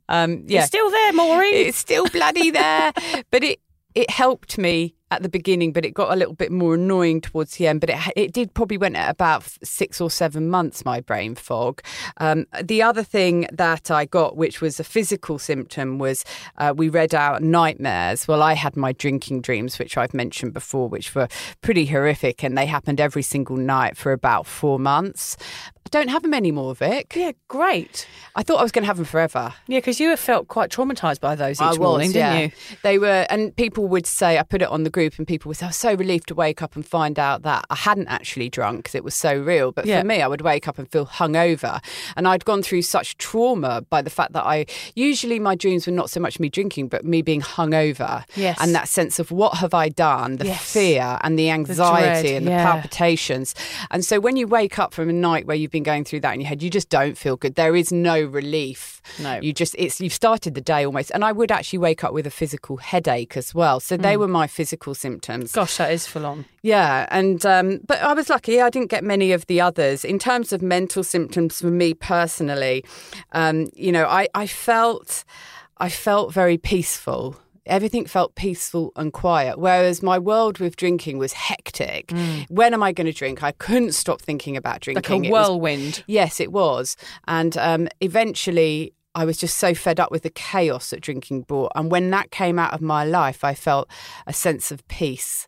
Speaker 2: Um, yeah,
Speaker 1: You're still there, Maureen.
Speaker 2: it's still bloody there, but it it helped me at the beginning, but it got a little bit more annoying towards the end. But it it did probably went at about six or seven months. My brain fog. Um, the other thing that I got, which was a physical symptom, was uh, we read out nightmares. Well, I had my drinking dreams, which I've mentioned before, which were pretty horrific, and they happened every single night for about four months. I don't have them anymore, Vic.
Speaker 1: yeah, great.
Speaker 2: I thought I was going to have them forever.
Speaker 1: Yeah, because you have felt quite traumatized by those each
Speaker 2: I was,
Speaker 1: morning, didn't
Speaker 2: yeah.
Speaker 1: you?
Speaker 2: They were, and people would say, I put it on the group, and people would say, I was so relieved to wake up and find out that I hadn't actually drunk because it was so real. But
Speaker 1: Yeah.
Speaker 2: for me, I would wake up and feel hungover. And I'd gone through such trauma by the fact that I usually my dreams were not so much me drinking, but me being hungover.
Speaker 1: Yes.
Speaker 2: And that sense of what have I done, the
Speaker 1: Yes.
Speaker 2: fear and the anxiety
Speaker 1: dread,
Speaker 2: and the
Speaker 1: yeah.
Speaker 2: palpitations. And so when you wake up from a night where you've been going through that in your head, you just don't feel good. There is no relief.
Speaker 1: No.
Speaker 2: You just it's you've started the day almost. And I would actually wake up with a physical headache as well. So
Speaker 1: Mm.
Speaker 2: they were my physical symptoms.
Speaker 1: Gosh, that is full on.
Speaker 2: Yeah, and um, but I was lucky. I didn't get many of the others. In terms of mental symptoms for me personally, um, you know, I, I felt I felt very peaceful. Everything felt peaceful and quiet. Whereas my world with drinking was hectic. When am I going to drink? I couldn't stop thinking about
Speaker 1: Mm. Like
Speaker 2: drinking.
Speaker 1: a
Speaker 2: It was
Speaker 1: whirlwind.
Speaker 2: Yes, it was. And um, eventually, I was just so fed up with the chaos that drinking brought. And when that came out of my life, I felt a sense of peace.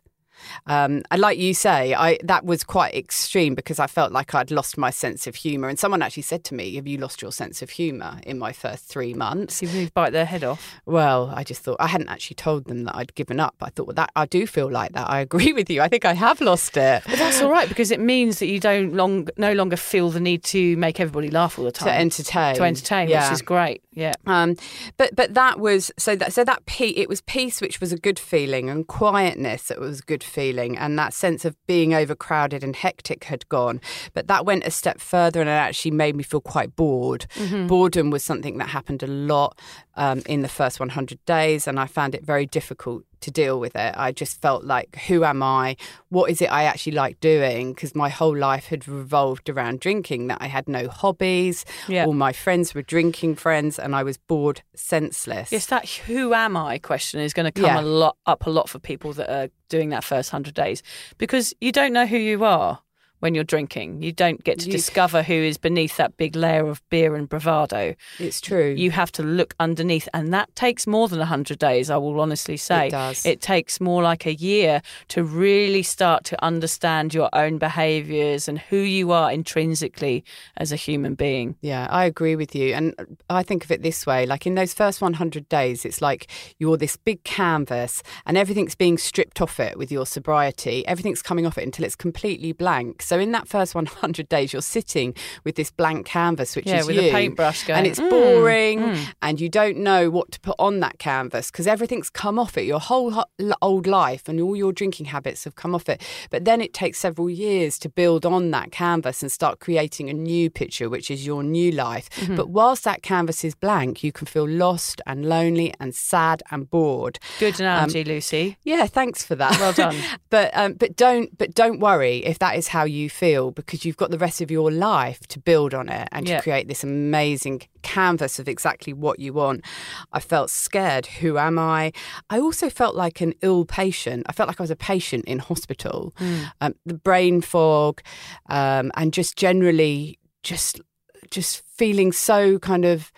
Speaker 2: Um, and like you say, I that was quite extreme because I felt like I'd lost my sense of humour. And someone actually said to me, "Have you lost your sense of humour in my first three months?"
Speaker 1: See, we bite their head off.
Speaker 2: Well, I just thought I hadn't actually told them that I'd given up. I thought, well, that I do feel like that. I agree with you. I think I have lost it.
Speaker 1: But that's all right because it means that you don't long no longer feel the need to make everybody laugh all the time.
Speaker 2: To entertain,
Speaker 1: To entertain,
Speaker 2: yeah.
Speaker 1: which is great. Yeah.
Speaker 2: Um, but but that was so that so that pe- it was peace, which was a good feeling, and quietness that was a good feeling, and that sense of being overcrowded and hectic had gone. But that went a step further, and it actually made me feel quite bored. Boredom was something that happened a lot um, in the first 100 days, and I found it very difficult to deal with it. I just felt like, who am I? What is it I actually like doing? Because my whole life had revolved around drinking, that I had no hobbies.
Speaker 1: Yeah.
Speaker 2: All my friends were drinking friends, and I was bored senseless.
Speaker 1: Yes, that who am I question is going to come
Speaker 2: Yeah.
Speaker 1: a lot up a lot for people that are doing that first hundred days because you don't know who you are. When you're drinking. You don't get to
Speaker 2: You-
Speaker 1: discover who is beneath that big layer of beer and bravado.
Speaker 2: It's true.
Speaker 1: You have to look underneath, and that takes more than 100 days, I will honestly say.
Speaker 2: It does.
Speaker 1: It takes more like a year to really start to understand your own behaviors and who you are intrinsically as a human being.
Speaker 2: Yeah, I agree with you. And I think of it this way like in those first 100 days, it's like you're this big canvas and everything's being stripped off it with your sobriety. Everything's coming off it until it's completely blank. So in that first 100 days, you're sitting with this blank canvas, which
Speaker 1: Yeah,
Speaker 2: is
Speaker 1: with a
Speaker 2: you.
Speaker 1: paintbrush going,
Speaker 2: And it's
Speaker 1: "Mm,
Speaker 2: boring and you don't know what to put on that canvas because everything's come off it. Your whole old life and all your drinking habits have come off it. But then it takes several years to build on that canvas and start creating a new picture, which is your new life.
Speaker 1: Mm-hmm.
Speaker 2: But whilst that canvas is blank, you can feel lost and lonely and sad and bored.
Speaker 1: Good analogy, Lucy.
Speaker 2: Yeah, thanks for that.
Speaker 1: Well done.
Speaker 2: but um, but don't but don't worry if that is how you feel because you've got the rest of your life to build on it and
Speaker 1: Yeah.
Speaker 2: to create this amazing canvas of exactly what you want. I felt scared. Who am I? I also felt like an ill patient. I felt like I was a patient in hospital. Um, the brain fog um, and just generally just just feeling so kind of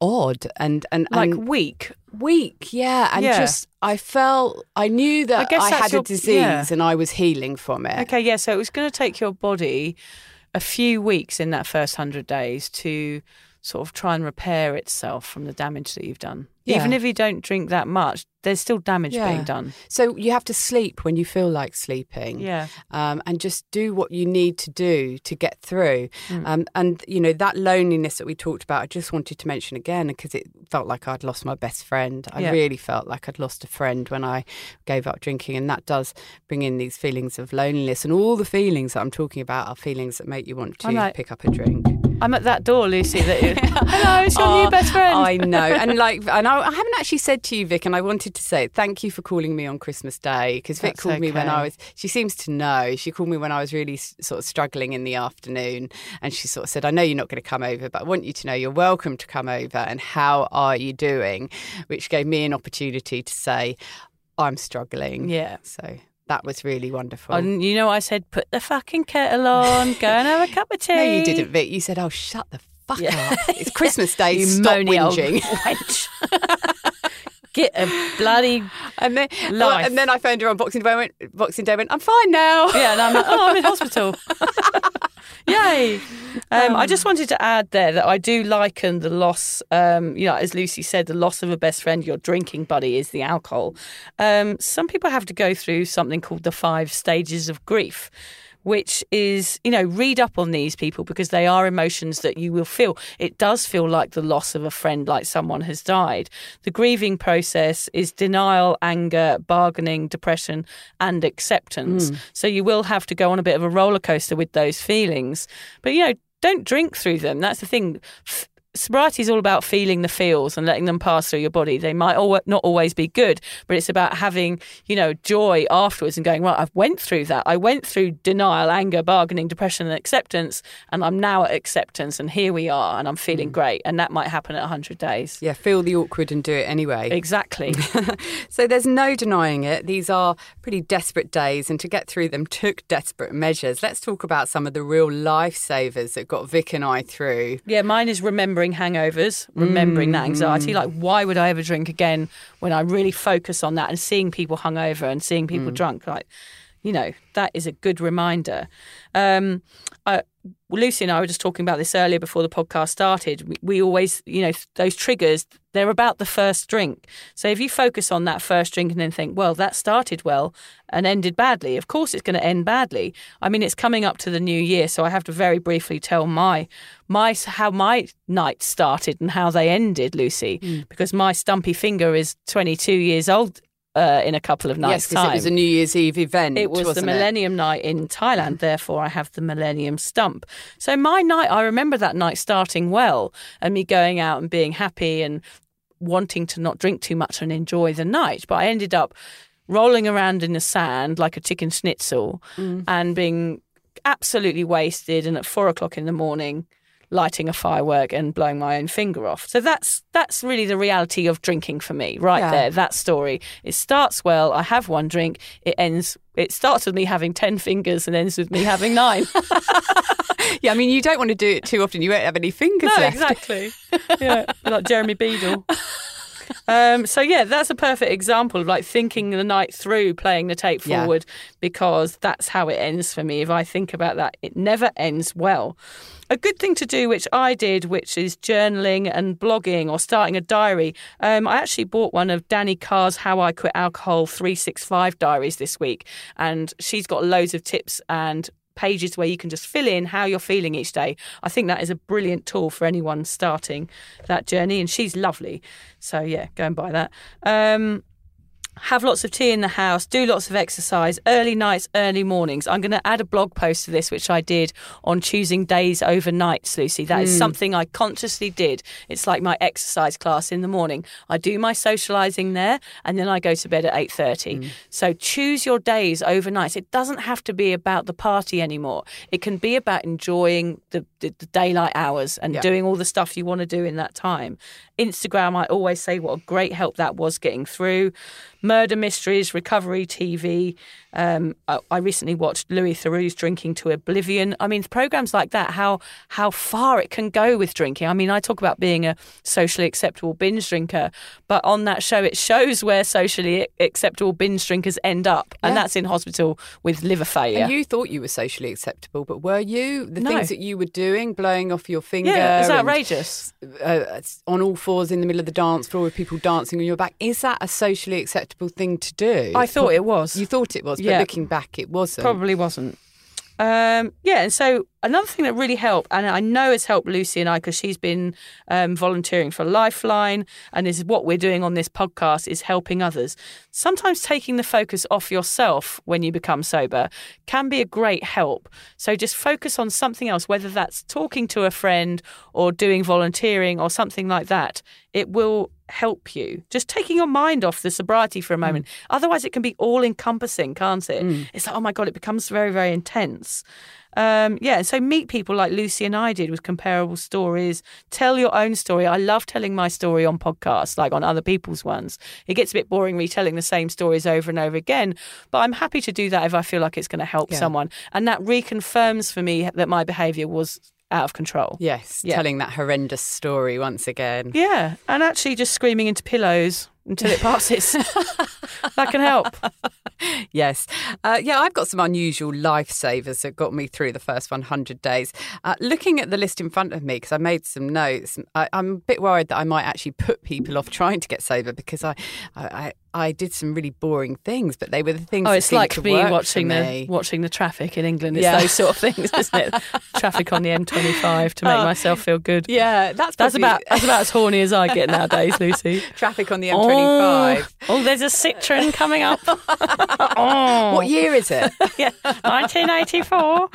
Speaker 2: odd and and
Speaker 1: Like
Speaker 2: and
Speaker 1: weak.
Speaker 2: weak yeah and
Speaker 1: Yeah.
Speaker 2: just i felt i knew that
Speaker 1: I
Speaker 2: i, had
Speaker 1: your-
Speaker 2: a disease
Speaker 1: yeah.
Speaker 2: and i was healing from it
Speaker 1: Okay, yeah. So it was going to take your body a few weeks in that first hundred days to sort of try and repair itself from the damage that you've done.
Speaker 2: Yeah.
Speaker 1: Even if you don't drink that much, there's still damage
Speaker 2: Yeah.
Speaker 1: being done.
Speaker 2: so you have to sleep when you feel like sleeping
Speaker 1: Yeah.
Speaker 2: um, and just do what you need to do to get through
Speaker 1: Mm.
Speaker 2: um, and you know that loneliness that we talked about i just wanted to mention again because it felt like i'd lost my best friend i
Speaker 1: Yeah.
Speaker 2: really felt like i'd lost a friend when i gave up drinking and that does bring in these feelings of loneliness and all the feelings that i'm talking about are feelings that make you want to
Speaker 1: like-
Speaker 2: pick up a drink
Speaker 1: I'm at that door, Lucy. That you, hello, it's your
Speaker 2: Oh,
Speaker 1: new best friend.
Speaker 2: I know, and like, and I, I haven't actually said to you, Vic, and I wanted to say thank you for calling me on Christmas Day because Vic called me when. I was. She seems to know. She called me when I was really sort of struggling in the afternoon, and she sort of said, "I know you're not going to come over, but I want you to know you're welcome to come over. And how are you doing?" Which gave me an opportunity to say, "I'm struggling."
Speaker 1: yeah.
Speaker 2: So that was really wonderful.
Speaker 1: And you know, I said, put the fucking kettle on, go and have a cup of tea.
Speaker 2: no, you didn't, Vic. You said, "Oh, shut the fuck
Speaker 1: Yeah.
Speaker 2: up! It's Christmas Day.
Speaker 1: You
Speaker 2: Stop whinging."
Speaker 1: Get a bloody
Speaker 2: And then,
Speaker 1: Life.
Speaker 2: and then I phoned her on Boxing Day. I Went, Boxing Day went. I'm fine now.
Speaker 1: yeah, and I'm like, oh, I'm in hospital. Yay! Um, I just wanted to add there that I do liken the loss, um, you know, as Lucy said, the loss of a best friend, your drinking buddy, is the alcohol. Um, some people have to go through something called the five stages of grief. Which is, you know, read up on these people because they are emotions that you will feel. It does feel like the loss of a friend, like someone has died. The grieving process is denial, anger, bargaining, depression, and acceptance. Hmm. So you will have to go on a bit of a roller coaster with those feelings. But, you know, don't drink through them. That's the thing. Sobriety is all about feeling the feels and letting them pass through your body. They might al- not always be good, but it's about having, you know, joy afterwards and going, right, I've went through that. I went through denial, anger, bargaining, depression, and acceptance, and I'm now at acceptance, and here we are, and I'm feeling mm. great. And that might happen at 100 days.
Speaker 2: Yeah, feel the awkward and do it anyway.
Speaker 1: Exactly.
Speaker 2: so there's no denying it. These are pretty desperate days, and to get through them took desperate measures. Let's talk about some of the real lifesavers that got Vic and I through.
Speaker 1: Yeah, mine is remembering hangovers, remembering that anxiety. Like, why would I ever drink again when I really focus on that and seeing people hungover and seeing people drunk? Like, you know, that is a good reminder. Um, I, Lucy and I were just talking about this earlier before the podcast started. We, we always, you know, those triggers, they're about the first drink. So if you focus on that first drink and then think, well, that started well and ended badly, of course it's going to end badly. I mean, it's coming up to the new year, so I have to very briefly tell my my how my night started and how they ended, Lucy, hmm. because my stumpy finger is 22 years old uh, in a couple of
Speaker 2: yes,
Speaker 1: nights'
Speaker 2: because
Speaker 1: time.
Speaker 2: it was a New Year's Eve event.
Speaker 1: It was the
Speaker 2: wasn't it?
Speaker 1: Millennium Night in Thailand, therefore I have the Millennium Stump. So my night, I remember that night starting well and me going out and being happy and wanting to not drink too much and enjoy the night. But I ended up rolling around in the sand like a chicken schnitzel
Speaker 2: Mm.
Speaker 1: and being absolutely wasted. And at four o'clock in the morning, lighting a firework and blowing my own finger off. So that's that's really the reality of drinking for me, right
Speaker 2: Yeah.
Speaker 1: there. That story. It starts well. I have one drink. It ends. It starts with me having ten fingers and ends with me having nine.
Speaker 2: Yeah, I mean, you don't want to do it too often. You won't have any fingers
Speaker 1: no,
Speaker 2: left.
Speaker 1: exactly. yeah, like Jeremy Beadle. Um, so yeah, that's a perfect example of like thinking the night through, playing the tape
Speaker 2: Yeah.
Speaker 1: forward, because that's how it ends for me. If I think about that, it never ends well. A good thing to do, which I did, which is journaling and blogging or starting a diary. Um, I actually bought one of Danni Carr's How I Quit Alcohol 365 diaries this week, and she's got loads of tips and pages where you can just fill in how you're feeling each day. I think that is a brilliant tool for anyone starting that journey, and she's lovely. So yeah, go and buy that. Um, have lots of tea in the house, do lots of exercise, early nights, early mornings. I'm going to add a blog post to this, which I did on choosing days over nights, Lucy. That is hmm. something I consciously did. It's like my exercise class in the morning. I do my socialising there, and then I go to bed at 8.30. Hmm. So choose your days over nights. It doesn't have to be about the party anymore. It can be about enjoying the, the, the daylight hours and
Speaker 2: Yeah.
Speaker 1: doing all the stuff you want to do in that time. Instagram, I always say what a great help that was getting through. Murder mysteries, recovery TV. Um, I, I recently watched Louis Theroux's Drinking to Oblivion. I mean, programs like that, how how far it can go with drinking. I mean, I talk about being a socially acceptable binge drinker, but on that show, it shows where socially acceptable binge drinkers end up, and
Speaker 2: Yeah.
Speaker 1: that's in hospital with liver failure.
Speaker 2: And you thought you were socially acceptable, but were you? The
Speaker 1: No.
Speaker 2: things that you were doing, blowing off your finger,
Speaker 1: yeah, it's
Speaker 2: and,
Speaker 1: outrageous.
Speaker 2: uh, on all fours in the middle of the dance floor with people dancing on your back, is that a socially acceptable thing to do?
Speaker 1: I thought it was.
Speaker 2: You thought it was, but
Speaker 1: Yeah.
Speaker 2: looking back, it wasn't.
Speaker 1: Probably wasn't. Um, yeah, and so another thing that really helped, and I know has helped Lucy and I because she's been um, volunteering for Lifeline, and is what we're doing on this podcast is helping others. Sometimes taking the focus off yourself when you become sober can be a great help. So just focus on something else, whether that's talking to a friend or doing volunteering or something like that. It will help you. Just taking your mind off the sobriety for a moment. Otherwise, it can be all encompassing, can't it? It's like, oh my God, it becomes very, very intense. Um, yeah, so meet people like Lucy and I did with comparable stories. Tell your own story. I love telling my story on podcasts, like on other people's ones. It gets a bit boring retelling the same stories over and over again, but I'm happy to do that if I feel like it's going to help
Speaker 2: Yeah.
Speaker 1: someone. And that reconfirms for me that my behaviour was out of control.
Speaker 2: Yes,
Speaker 1: Yeah.
Speaker 2: telling that horrendous story once again.
Speaker 1: Yeah, and actually just screaming into pillows until it passes. that can help.
Speaker 2: Yes. Uh, yeah, I've got some unusual lifesavers that got me through the first 100 days. Uh, looking at the list in front of me, because I made some notes, I, I'm a bit worried that I might actually put people off trying to get sober because I, I, I, I did some really boring things, but they were the things
Speaker 1: Oh, it's like me watching
Speaker 2: me.
Speaker 1: the watching the traffic in England. It's
Speaker 2: Yeah.
Speaker 1: those sort of things, isn't it? traffic on the M25 to make
Speaker 2: Oh.
Speaker 1: myself feel good.
Speaker 2: Yeah, that's
Speaker 1: That's
Speaker 2: probably-
Speaker 1: about that's about as horny as I get nowadays, Lucy.
Speaker 2: traffic on the
Speaker 1: Oh,
Speaker 2: M25.
Speaker 1: oh, there's a Citroen coming up. oh,
Speaker 2: What year is it?
Speaker 1: yeah, 1984.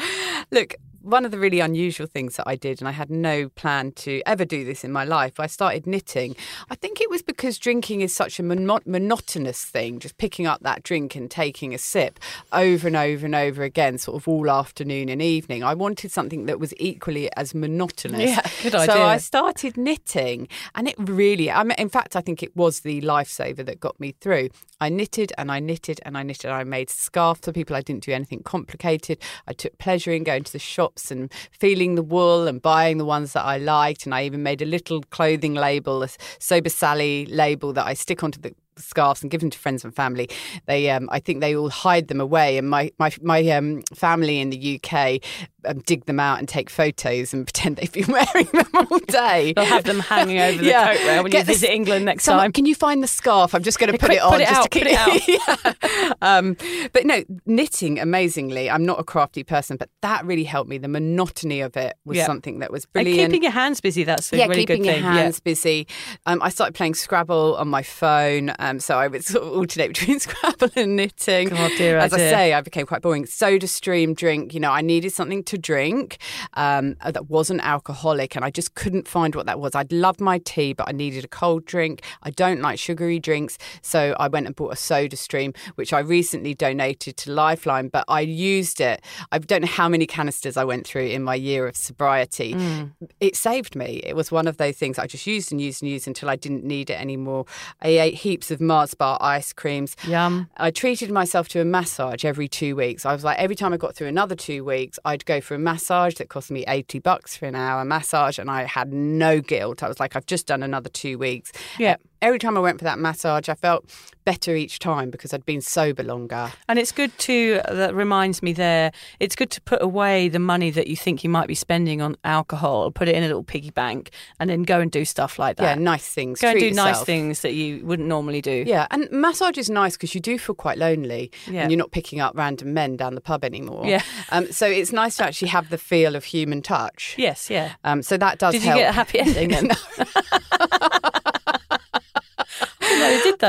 Speaker 2: Look, one of the really unusual things that I did, and I had no plan to ever do this in my life, I started knitting. I think it was because drinking is such a mono- monotonous thing, just picking up that drink and taking a sip over and over and over again, sort of all afternoon and evening. I wanted something that was equally as monotonous.
Speaker 1: Yeah, good idea. So.
Speaker 2: I started knitting, and it really, I mean, in fact, I think it was the lifesaver that got me through. I knitted and I knitted and I knitted. I made scarves for people. I didn't do anything complicated. I took pleasure in going to the shops and feeling the wool and buying the ones that I liked. And I even made a little clothing label, a Sober Sally label that I stick onto the scarves and give them to friends and family. They, um, I think they all hide them away. And my my my um, family in the UK um, dig them out and take photos and pretend they've been wearing them all day.
Speaker 1: They'll have them hanging over the
Speaker 2: Yeah.
Speaker 1: coat rail when
Speaker 2: Get
Speaker 1: you visit England next
Speaker 2: Someone-
Speaker 1: time.
Speaker 2: Can you find the scarf? I'm just going to
Speaker 1: Yeah,
Speaker 2: put it on.
Speaker 1: put it
Speaker 2: just
Speaker 1: out,
Speaker 2: to
Speaker 1: put it
Speaker 2: Yeah. um, but no, knitting amazingly. I'm not a crafty person, but that really helped me. The monotony of it was
Speaker 1: Yeah.
Speaker 2: something that was
Speaker 1: And
Speaker 2: brilliant.
Speaker 1: keeping your hands busy, that's a
Speaker 2: yeah,
Speaker 1: really
Speaker 2: keeping your
Speaker 1: thing.
Speaker 2: hands busy. Um, I started playing Scrabble on my phone. Um, so I would sort of alternate between Scrabble and knitting.
Speaker 1: God, dear,
Speaker 2: As I
Speaker 1: dear.
Speaker 2: say, I became quite boring. Soda stream drink, you know, I needed something to drink um, that wasn't alcoholic, and I just couldn't find what that was. I'd loved my tea, but I needed a cold drink. I don't like sugary drinks, so I went and bought a Soda Stream, which I recently donated to Lifeline. But I used it. I don't know how many canisters I went through in my year of sobriety.
Speaker 1: Mm.
Speaker 2: It saved me. It was one of those things I just used and used and used until I didn't need it anymore. I ate heaps of Mars bar ice creams.
Speaker 1: Yum.
Speaker 2: I treated myself to a massage every two weeks. I was like, every time I got through another two weeks, I'd go for a massage that cost me 80 bucks for an hour massage. And I had no guilt. I was like, I've just done another two weeks.
Speaker 1: Yeah.
Speaker 2: Every time I went for that massage, I felt better each time because I'd been sober longer.
Speaker 1: And it's good to, that reminds me there, it's good to put away the money that you think you might be spending on alcohol, put it in a little piggy bank, and then go and do stuff like that.
Speaker 2: Yeah, nice things.
Speaker 1: Go and do nice things that you wouldn't normally do.
Speaker 2: Yeah, and massage is nice because you do feel quite lonely
Speaker 1: Yeah.
Speaker 2: and you're not picking up random men down the pub anymore.
Speaker 1: Yeah.
Speaker 2: Um, so it's nice to actually have the feel of human touch.
Speaker 1: Yes, yeah.
Speaker 2: Um, so that does
Speaker 1: Did you
Speaker 2: help.
Speaker 1: get a happy ending then?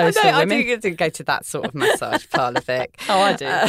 Speaker 1: no, you did those
Speaker 2: no,
Speaker 1: for
Speaker 2: I do get to go to that sort of massage parlour, Vic.
Speaker 1: Oh, I do. Uh,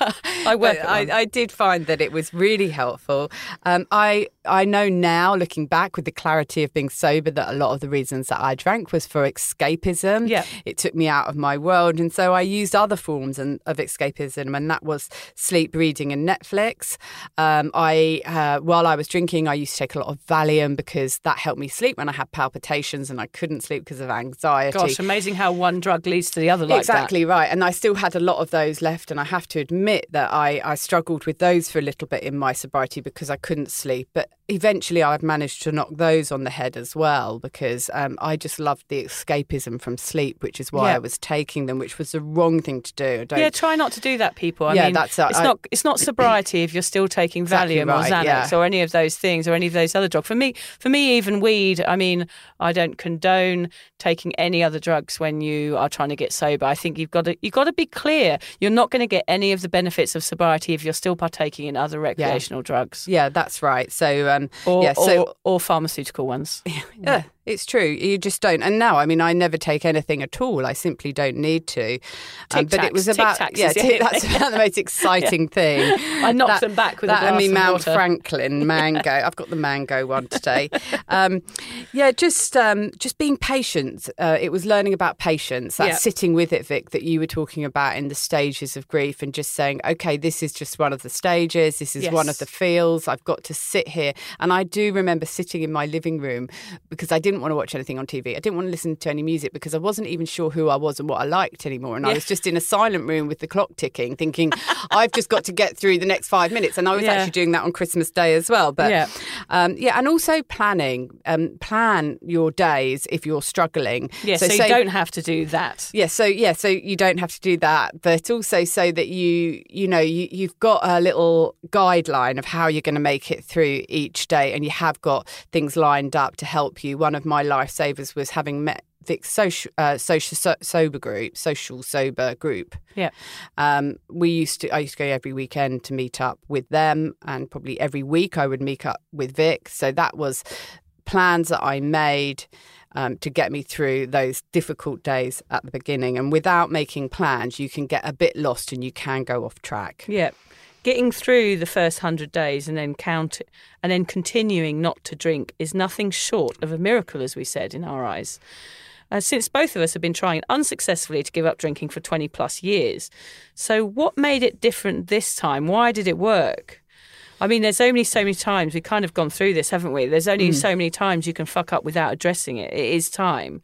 Speaker 1: I work
Speaker 2: I. I did find that it was really helpful. Um, I I know now, looking back with the clarity of being sober, that a lot of the reasons that I drank was for escapism.
Speaker 1: Yeah.
Speaker 2: it took me out of my world, and so I used other forms and, of escapism, and that was sleep, reading, and Netflix. Um, I uh, while I was drinking, I used to take a lot of Valium because that helped me sleep when I had palpitations and I couldn't sleep because of anxiety.
Speaker 1: Gosh, amazing how one drug leads to the other like
Speaker 2: exactly right. And I still had a lot of those left. And I have to admit that I, I struggled with those for a little bit in my sobriety because I couldn't sleep. But eventually I've managed to knock those on the head as well because um, I just loved the escapism from sleep, which is why
Speaker 1: Yeah.
Speaker 2: I was taking them, which was the wrong thing to do. Don't,
Speaker 1: Yeah, try not to do that, people. I
Speaker 2: Yeah,
Speaker 1: mean,
Speaker 2: that's, uh,
Speaker 1: it's
Speaker 2: I-
Speaker 1: not it's not sobriety if you're still taking
Speaker 2: Exactly
Speaker 1: Valium
Speaker 2: right,
Speaker 1: or Xanax
Speaker 2: yeah.
Speaker 1: or any of those things or any of those other drugs. For me, for me, even weed. I mean, I don't condone taking any other drugs when you are trying to get sober. I think you've got to you've got to be clear. You're not going to get any of the benefits of sobriety if you're still partaking in other recreational drugs
Speaker 2: yeah, that's right. So, um,
Speaker 1: or,
Speaker 2: yeah, so
Speaker 1: or or pharmaceutical ones.
Speaker 2: Yeah, it's true. You just don't. And now, I mean, I never take anything at all. I simply don't need to. Um, but it was about yeah, that's about the most exciting thing.
Speaker 1: I knocked
Speaker 2: That-
Speaker 1: them back with a
Speaker 2: that and
Speaker 1: glass
Speaker 2: me
Speaker 1: of
Speaker 2: Mount. Franklin mango. I've got the mango one today. Um, yeah, just um, just being patient. Uh, it was learning about patience. That
Speaker 1: Yeah.
Speaker 2: sitting with it, Vic, that you were talking about in the stages of grief, and just saying, okay, this is just one of the stages. This is one of the feels. I've got to sit here. And I do remember sitting in my living room because I didn't want to watch anything on TV. I didn't want to listen to any music because I wasn't even sure who I was and what I liked anymore. And I was just in a silent room with the clock ticking, thinking, I've just got to get through the next five minutes. And I was
Speaker 1: Yeah.
Speaker 2: actually doing that on Christmas Day as well. But
Speaker 1: Yeah.
Speaker 2: um, yeah, and also planning. Um, plan your days if you're struggling.
Speaker 1: Yeah, so,
Speaker 2: say-
Speaker 1: you don't have to do that.
Speaker 2: yeah, so yeah, so you don't have to do that, but also so that you you know you you've got a little guideline of how you're going to make it through each day, and you have got things lined up to help you. One of my lifesavers was having met Vic's social uh, social so, sober group, social sober group.
Speaker 1: Yeah.
Speaker 2: Um, we used to I used to go every weekend to meet up with them, and probably every week I would meet up with Vic. So that was plans that I made um, to get me through those difficult days at the beginning. And without making plans, you can get a bit lost and you can go off track.
Speaker 1: Yeah. Getting through the first hundred days and then count and then continuing not to drink is nothing short of a miracle, as we said in our eyes. Uh, since both of us have been trying unsuccessfully to give up drinking for 20 plus years. So, what made it different this time? Why did it work? I mean, there's only so many times we've kind of gone through this, haven't we? There's only so many times you can fuck up without addressing it. It is time.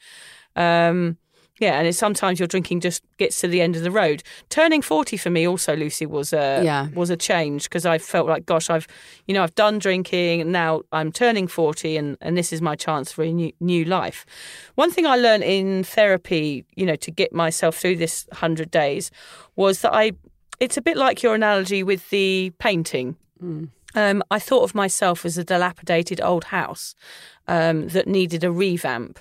Speaker 1: Um, yeah, and it's sometimes your drinking just gets to the end of the road. Turning forty for me also, Lucy, was a
Speaker 2: Yeah.
Speaker 1: was a change because I felt like, gosh, I've you know I've done drinking and now I'm turning forty, and and this is my chance for a new new life. One thing I learned in therapy, you know, to get myself through this hundred days, was that I. It's a bit like your analogy with the painting. Um, I thought of myself as a dilapidated old house um, that needed a revamp.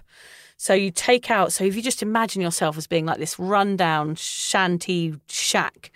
Speaker 1: So you take out. So if you just imagine yourself as being like this rundown shanty shack,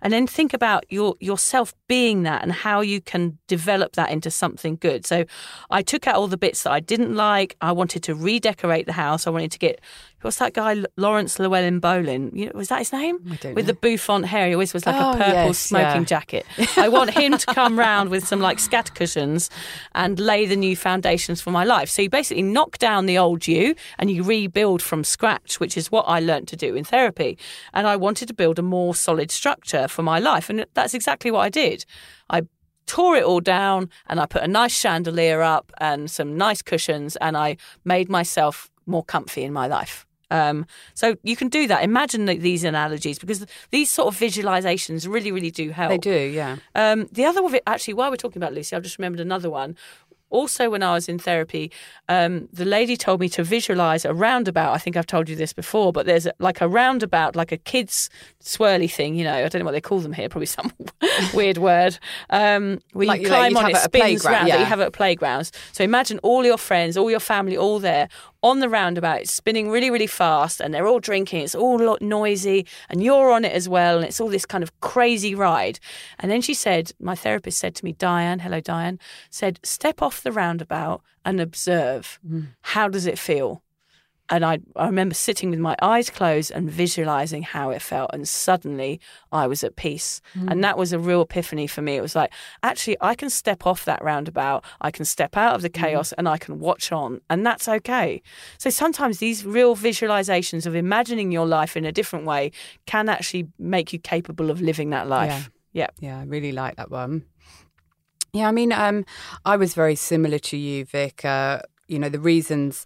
Speaker 1: and then think about your yourself being that and how you can develop that into something good. So I took out all the bits that I didn't like. I wanted to redecorate the house. I wanted to get what's that guy Laurence Llewelyn-Bowen? You know, was that his name? With
Speaker 2: know.
Speaker 1: the bouffant hair, he always was like
Speaker 2: Oh,
Speaker 1: a purple
Speaker 2: yes,
Speaker 1: smoking
Speaker 2: yeah.
Speaker 1: jacket. I want him to come round with some like scatter cushions and lay the new foundations for my life. So you basically knock down the old you and you rebuild from scratch, which is what I learned to do in therapy. And I wanted to build a more solid structure for my life, and that's exactly what I did. I tore it all down and I put a nice chandelier up and some nice cushions and I made myself more comfy in my life. Um, so you can do that. Imagine th- these analogies because these sort of visualizations really, really do help.
Speaker 2: They do, yeah.
Speaker 1: Um, the other of it, actually, while we're talking about Lucy, I've just remembered another one. Also, when I was in therapy, um, the lady told me to visualize a roundabout. I think I've told you this before, but there's a, like a roundabout, like a kids' swirly thing. You know, I don't know what they call them here. Probably some weird word. Um, where
Speaker 2: Like
Speaker 1: you
Speaker 2: you- like
Speaker 1: climb on it, spins round. That you have at playgrounds. So imagine all your friends, all your family, all there on the roundabout, it's spinning really, really fast, and they're all drinking. It's all lo- noisy, and you're on it as well, and it's all this kind of crazy ride. And then she said, my therapist said to me, Diane, hello, Diane, said, step off the roundabout and observe. Hmm. How does it feel? And I, I remember sitting with my eyes closed and visualizing how it felt. And suddenly I was at peace. And that was a real epiphany for me. It was like, actually, I can step off that roundabout, I can step out of the chaos, and I can watch on. And that's okay. So sometimes these real visualizations of imagining your life in a different way can actually make you capable of living that life. Yeah.
Speaker 2: Yeah, I really like that one. Yeah, I mean, um, I was very similar to you, Vic. Uh, you know, the reasons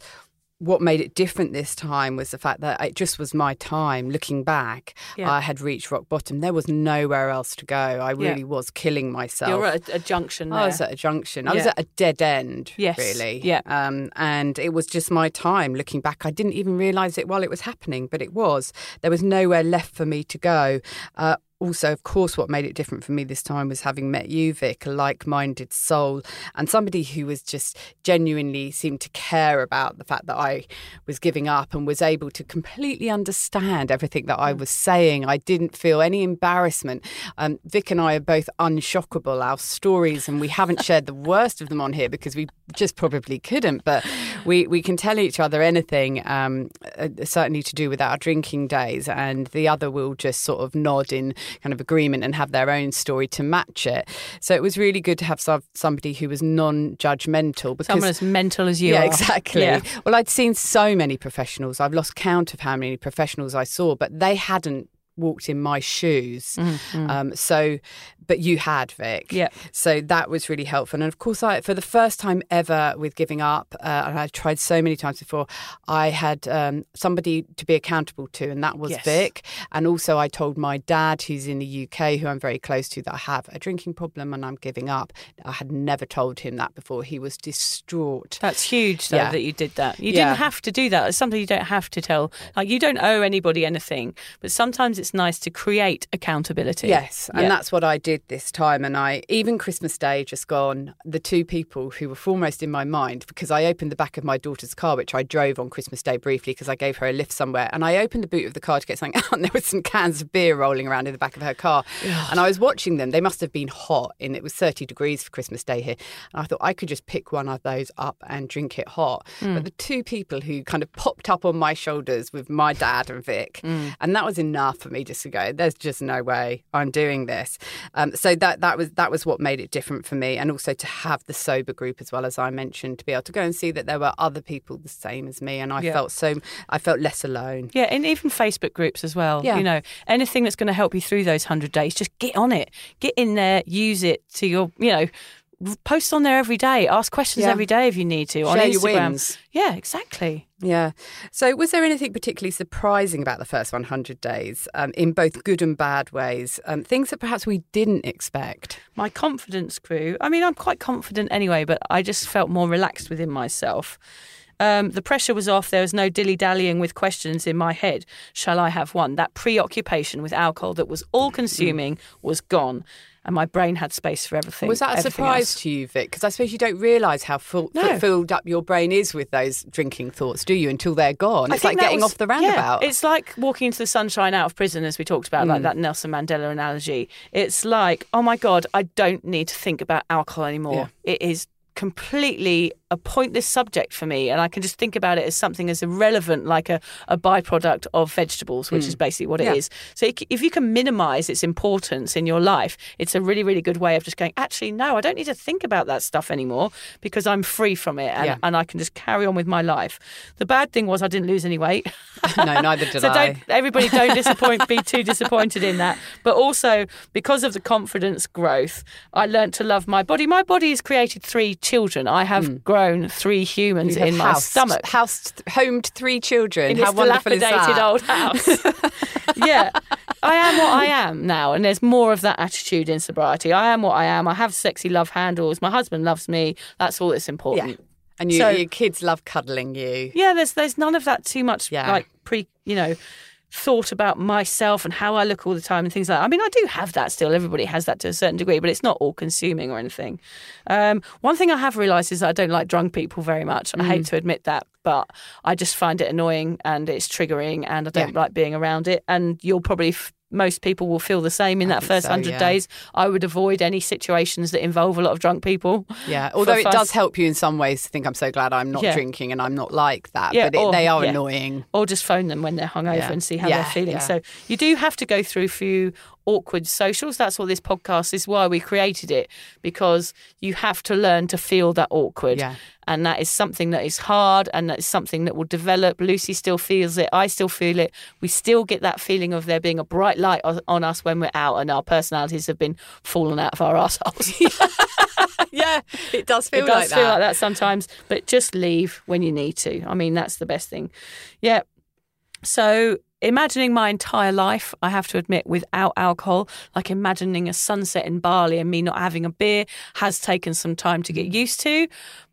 Speaker 2: what made it different this time was the fact that it just was my time. Looking back,
Speaker 1: Yeah.
Speaker 2: I had reached rock bottom. There was nowhere else to go. I
Speaker 1: Yeah.
Speaker 2: really was killing myself.
Speaker 1: You're at a, a junction there.
Speaker 2: I was at a junction. I was at a dead end,
Speaker 1: Yes,
Speaker 2: really.
Speaker 1: yeah.
Speaker 2: Um, and it was just my time. Looking back, I didn't even realise it while it was happening, but it was. There was nowhere left for me to go. Uh, also, of course, what made it different for me this time was having met you, Vic, a like-minded soul, and somebody who was just genuinely seemed to care about the fact that I was giving up and was able to completely understand everything that
Speaker 1: Mm.
Speaker 2: I was saying. I didn't feel any embarrassment. Um, Vic and I are both unshockable. Our stories, and we haven't shared the worst of them on here because we just probably couldn't. But we, we can tell each other anything, um, uh, certainly to do with our drinking days, and the other will just sort of nod in kind of agreement and have their own story to match it. So it was really good to have some, somebody who was non-judgmental because
Speaker 1: Someone as mental as you
Speaker 2: yeah,
Speaker 1: are.
Speaker 2: exactly.
Speaker 1: Yeah.
Speaker 2: Well, I'd seen so many professionals. I've lost count of how many professionals I saw, but they hadn't walked in my shoes. Um, so, but you had, Vic.
Speaker 1: Mm-hmm. Yeah.
Speaker 2: So that was really helpful. And of course, I, for the first time ever with giving up, uh, and I tried so many times before, I had um, somebody to be accountable to, and that was
Speaker 1: Yes.
Speaker 2: Vic. And also, I told my dad, who's in the UK, who I'm very close to, that I have a drinking problem and I'm giving up. I had never told him that before. He was distraught.
Speaker 1: That's huge, though,
Speaker 2: Yeah.
Speaker 1: that you did that. You
Speaker 2: Yeah.
Speaker 1: didn't have to do that. It's something you don't have to tell. Like, you don't owe anybody anything, but sometimes it's nice to create accountability.
Speaker 2: Yes, and
Speaker 1: Yeah.
Speaker 2: that's what I did this time. And I, even Christmas Day just gone, the two people who were foremost in my mind, because I opened the back of my daughter's car, which I drove on Christmas Day briefly because I gave her a lift somewhere. And I opened the boot of the car to get something out, and there was some cans of beer rolling around in the back of her car. And I was watching them. They must have been hot, and it was 30 degrees for Christmas Day here. And I thought I could just pick one of those up and drink it hot. Hmm. But the two people who kind of popped up on my shoulders with my dad and Vic, hmm. and that was enough me just to go, there's just no way I'm doing this. Um, so that that was that was what made it different for me, and also to have the sober group as well as I mentioned, to be able to go and see that there were other people the same as me, and I
Speaker 1: Yeah.
Speaker 2: felt so I felt less alone.
Speaker 1: Yeah, and even Facebook groups as well.
Speaker 2: Yeah.
Speaker 1: You know, anything that's going to help you through those 100 days, just get on it. Get in there, use it to your, you know, post on there every day. Ask questions
Speaker 2: Yeah.
Speaker 1: every day if you need to on
Speaker 2: Share your
Speaker 1: Instagram. Yeah, exactly.
Speaker 2: Yeah. So, was there anything particularly surprising about the first 100 days um, in both good and bad ways? Um, things that perhaps we didn't expect?
Speaker 1: My confidence grew. I mean, I'm quite confident anyway, but I just felt more relaxed within myself. Um, the pressure was off. There was no dilly dallying with questions in my head. Shall I have one? That preoccupation with alcohol that was all consuming was gone, and my brain had space for everything.
Speaker 2: Was that a surprise
Speaker 1: else.
Speaker 2: to you, Vic? Because I suppose you don't realise how full,
Speaker 1: No.
Speaker 2: filled up your brain is with those drinking thoughts, do you? Until they're gone.
Speaker 1: I
Speaker 2: It's like getting
Speaker 1: was-
Speaker 2: off the roundabout.
Speaker 1: Yeah, it's like walking into the sunshine out of prison, as we talked about,
Speaker 2: Mm.
Speaker 1: like that Nelson Mandela analogy. It's like, oh my God, I don't need to think about alcohol anymore. It is completely a pointless subject for me, and I can just think about it as something as irrelevant, like a, a byproduct of vegetables, which is mm. basically what it is.
Speaker 2: Yeah.
Speaker 1: So if you can minimize its importance in your life, it's a really, really good way of just going, actually, no, I don't need to think about that stuff anymore because I'm free from it and,
Speaker 2: Yeah.
Speaker 1: and I can just carry on with my life. The bad thing was I didn't lose any weight.
Speaker 2: no, neither did I.
Speaker 1: so
Speaker 2: I.
Speaker 1: don't everybody don't disappoint be too disappointed in that. But also because of the confidence growth, I learned to love my body. My body has created three children. I have mm. grown three humans in my
Speaker 2: housed-
Speaker 1: stomach.
Speaker 2: housed, homed three children.
Speaker 1: In
Speaker 2: How
Speaker 1: this
Speaker 2: wonderful is
Speaker 1: dilapidated
Speaker 2: that?
Speaker 1: old house. yeah. I am what I am now, and there's more of that attitude in sobriety. I am what I am. I have sexy love handles. My husband loves me. That's all that's important.
Speaker 2: Yeah. And you,
Speaker 1: So-
Speaker 2: your kids love cuddling you.
Speaker 1: Yeah, there's there's none of that too much
Speaker 2: Yeah.
Speaker 1: like pre you know thought about myself and how I look all the time and things like that. I mean, I do have that still. Everybody has that to a certain degree, but it's not all consuming or anything. Um, one thing I have realised is that I don't like drunk people very much. I
Speaker 2: Mm.
Speaker 1: hate to admit that, but I just find it annoying and it's triggering and I don't like being around it. And you'll probably. F- most people will feel the same in that first
Speaker 2: so,
Speaker 1: hundred
Speaker 2: yeah.
Speaker 1: days. I would avoid any situations that involve a lot of drunk people.
Speaker 2: Yeah. Although it does help you in some ways to think, I'm so glad I'm not
Speaker 1: Yeah.
Speaker 2: drinking and I'm not like that.
Speaker 1: Yeah,
Speaker 2: but it,
Speaker 1: or-
Speaker 2: they are annoying.
Speaker 1: or just phone them when they're hungover and see how they're feeling. So you do have to go through a few awkward socials. That's what this podcast is why we created it because you have to learn to feel that awkward.
Speaker 2: Yeah.
Speaker 1: And that is something that is hard and that is something that will develop. Lucy still feels it. I still feel it. We still get that feeling of there being a bright light on us when we're out and our personalities have been fallen out of our assholes.
Speaker 2: yeah. It does feel
Speaker 1: it does
Speaker 2: like
Speaker 1: feel
Speaker 2: that.
Speaker 1: like that sometimes, but just leave when you need to. I mean, that's the best thing. Yeah. So imagining my entire life, I have to admit, without alcohol, like imagining a sunset in Bali and me not having a beer, has taken some time to get used to.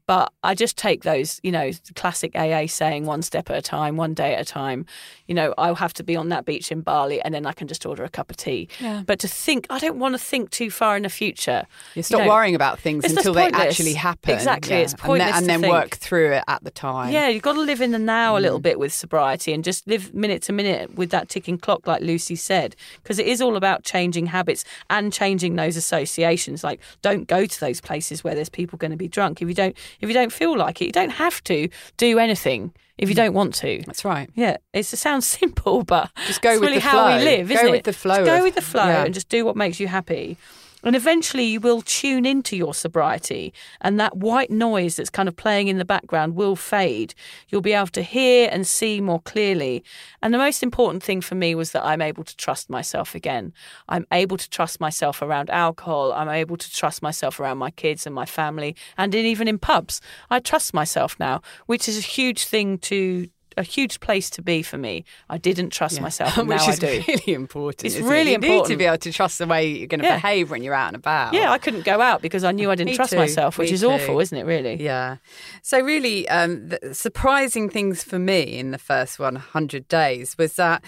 Speaker 1: But I just take those, you know, classic AA saying one step at a time, one day at a time. You know, I'll have to be on that beach in Bali and then I can just order a cup of tea.
Speaker 2: Yeah.
Speaker 1: But to think, I don't want to think too far in the future.
Speaker 2: You stop
Speaker 1: You know,
Speaker 2: worrying about things until they actually happen.
Speaker 1: Exactly,
Speaker 2: Yeah.
Speaker 1: it's
Speaker 2: And then-
Speaker 1: pointless
Speaker 2: And then, work through it at the time.
Speaker 1: Yeah, you've got to live in the now a
Speaker 2: Mm.
Speaker 1: little bit with sobriety and just live minute to minute with that ticking clock, like Lucy said, because it is all about changing habits and changing those associations. Like, don't go to those places where there's people going to be drunk. If you don't, if you don't feel like it, you don't have to do anything if you mm. don't want to.
Speaker 2: That's right.
Speaker 1: Yeah, it sounds simple, but
Speaker 2: Just go with
Speaker 1: really
Speaker 2: the
Speaker 1: how we
Speaker 2: flow.
Speaker 1: live,
Speaker 2: Go
Speaker 1: isn't it?
Speaker 2: with the flow
Speaker 1: Just go
Speaker 2: of-
Speaker 1: with the flow
Speaker 2: yeah.
Speaker 1: and just do what makes you happy. And eventually you will tune into your sobriety and that white noise that's kind of playing in the background will fade. You'll be able to hear and see more clearly. And the most important thing for me was that I'm able to trust myself again. I'm able to trust myself around alcohol. I'm able to trust myself around my kids and my family and in, even in pubs. I trust myself now, which is a huge thing to a huge place to be for me. I didn't trust myself, and
Speaker 2: Which
Speaker 1: now
Speaker 2: is
Speaker 1: I do.
Speaker 2: really important.
Speaker 1: It's
Speaker 2: it?
Speaker 1: really
Speaker 2: you need to be able to trust the way you're going to
Speaker 1: Yeah.
Speaker 2: behave when you're out and about.
Speaker 1: Yeah, I couldn't go out because I knew I didn't
Speaker 2: Me
Speaker 1: trust
Speaker 2: too,
Speaker 1: myself, which
Speaker 2: me
Speaker 1: is
Speaker 2: too.
Speaker 1: awful, isn't it? Really?
Speaker 2: Yeah. So really, um, the surprising things for me in the first 100 days was that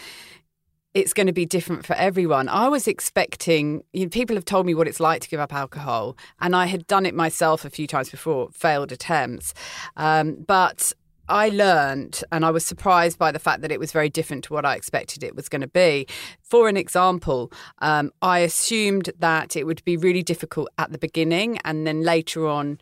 Speaker 2: it's going to be different for everyone. I was expecting, you know, people have told me what it's like to give up alcohol, and I had done it myself a few times before, failed attempts. Um, but I learned, and I was surprised by the fact that it was very different to what I expected it was going to be. For an example, um, I assumed that it would be really difficult at the beginning, and then later on,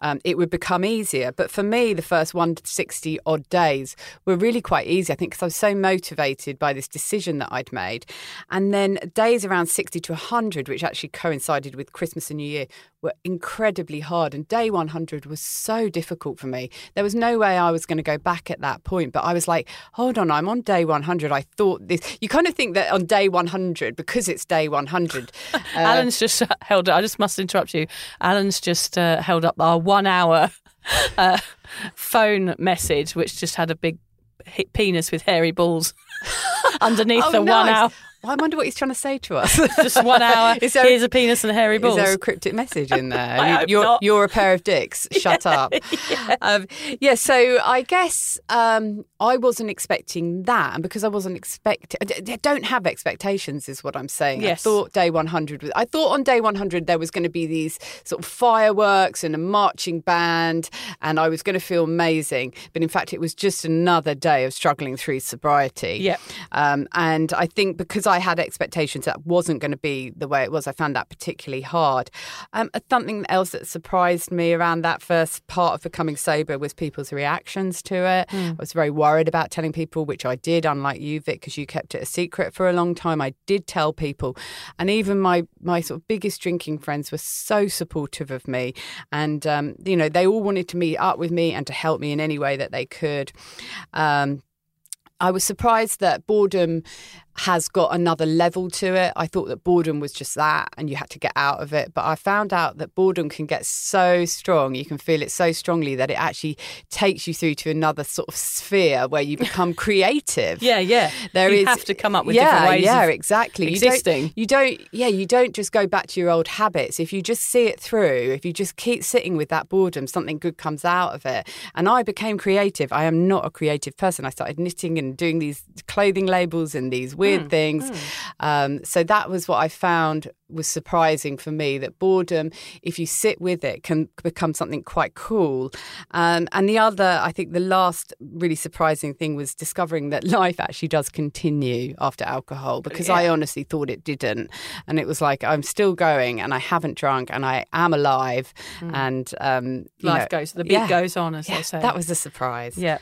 Speaker 2: um, it would become easier. But for me, the first 160 odd days were really quite easy, I think, because I was so motivated by this decision that I'd made. And then days around 60 to 100, which actually coincided with Christmas and New Year, were incredibly hard. And day 100 was so difficult for me. There was no way I was going to go back at that point. But I was like, hold on, I'm on day 100. I thought this. You kind of think that on day 100, because it's day 100. uh,
Speaker 1: Alan's just held. up. I just must interrupt you. Alan's just uh, held up our one-hour uh, phone message, which just had a big penis with hairy balls underneath
Speaker 2: Oh,
Speaker 1: the one
Speaker 2: nice. I wonder what he's trying to say to us.
Speaker 1: Just one hour.
Speaker 2: Is there-
Speaker 1: Here's a penis and hairy balls.
Speaker 2: Is there a cryptic message in there?
Speaker 1: I
Speaker 2: You-
Speaker 1: hope
Speaker 2: you're, a pair of dicks. Shut up. Yeah. Um, yeah. So I guess um, I wasn't expecting that, and because I wasn't expecting, don't have expectations, is what I'm saying. I
Speaker 1: Yes.
Speaker 2: thought day 100. Was, I thought on day 100 there was going to be these sort of fireworks and a marching band, and I was going to feel amazing. But in fact, it was just another day of struggling through sobriety.
Speaker 1: Yep.
Speaker 2: Um, and I think because I had expectations that wasn't going to be the way it was, I found that particularly hard. Um, something else that surprised me around that first part of becoming sober was people's reactions to it.
Speaker 1: Hmm.
Speaker 2: I was very worried about telling people, which I did, unlike you, Vic, because you kept it a secret for a long time. I did tell people, and even my my sort of biggest drinking friends were so supportive of me, and um, you know they all wanted to meet up with me and to help me in any way that they could. Um, I was surprised that boredom has got another level to it. I thought that boredom was just that and you had to get out of it. But I found out that boredom can get so strong, you can feel it so strongly that it actually takes you through to another sort of sphere where you become creative.
Speaker 1: Yeah, yeah.
Speaker 2: There
Speaker 1: you
Speaker 2: is-
Speaker 1: have to come up with
Speaker 2: yeah,
Speaker 1: different ways.
Speaker 2: Yeah, exactly.
Speaker 1: existing.
Speaker 2: You don't, you don't, yeah, you don't just go back to your old habits. If you just see it through, if you just keep sitting with that boredom, something good comes out of it. And I became creative. I am not a creative person. I started knitting and doing these clothing labels and these weird
Speaker 1: Hmm,
Speaker 2: things. Um, so that was what I found was surprising for me that boredom, if you sit with it, can become something quite cool. Um, and the other, I think the last really surprising thing was discovering that life actually does continue after alcohol because I honestly thought it didn't. And it was like, I'm still going and I haven't drunk and I am alive. And um.
Speaker 1: Life
Speaker 2: know,
Speaker 1: goes, the beat
Speaker 2: yeah.
Speaker 1: goes on, as
Speaker 2: Yeah,
Speaker 1: they say.
Speaker 2: that was a surprise.
Speaker 1: Yeah.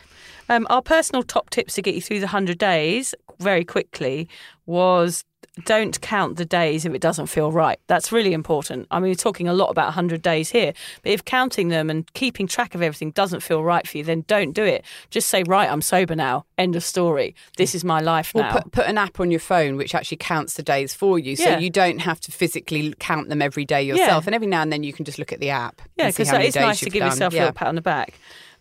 Speaker 1: Um, our personal top tips to get you through the 100 days very quickly was don't count the days if it doesn't feel right. That's really important. I mean, we're talking a lot about 100 days here, but if counting them and keeping track of everything doesn't feel right for you, then don't do it. Just say, right, I'm sober now. End of story. This is my life now.
Speaker 2: put, put an app on your phone which actually counts the days for you, so
Speaker 1: Yeah.
Speaker 2: you don't have to physically count them every day yourself. And every now and then you can just look at the app.
Speaker 1: Yeah, because it's nice to give
Speaker 2: done.
Speaker 1: yourself a
Speaker 2: Yeah.
Speaker 1: little pat on the back.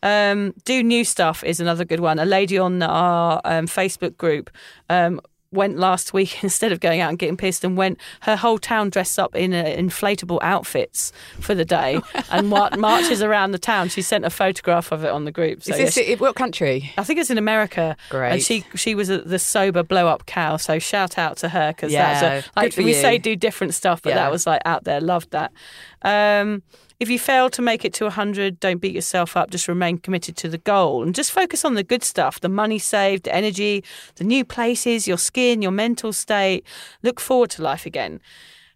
Speaker 1: Um, do new stuff is another good one. A lady on our um, Facebook group um, went last week instead of going out and getting pissed and went her whole town dressed up in uh, inflatable outfits for the day and mar- marches around the town. She sent a photograph of it on the group. So
Speaker 2: Is
Speaker 1: yeah,
Speaker 2: this
Speaker 1: she-
Speaker 2: it, what country?
Speaker 1: I think it's in America.
Speaker 2: Great.
Speaker 1: And she she was a, the sober blow up cow. So shout out to her because
Speaker 2: Yeah,
Speaker 1: that's a, like we
Speaker 2: you.
Speaker 1: say do different stuff, but
Speaker 2: Yeah.
Speaker 1: that was like out there. Loved that. Um, if you fail to make it to 100, don't beat yourself up. Just remain committed to the goal and just focus on the good stuff the money saved, the energy, the new places, your skin, your mental state. Look forward to life again.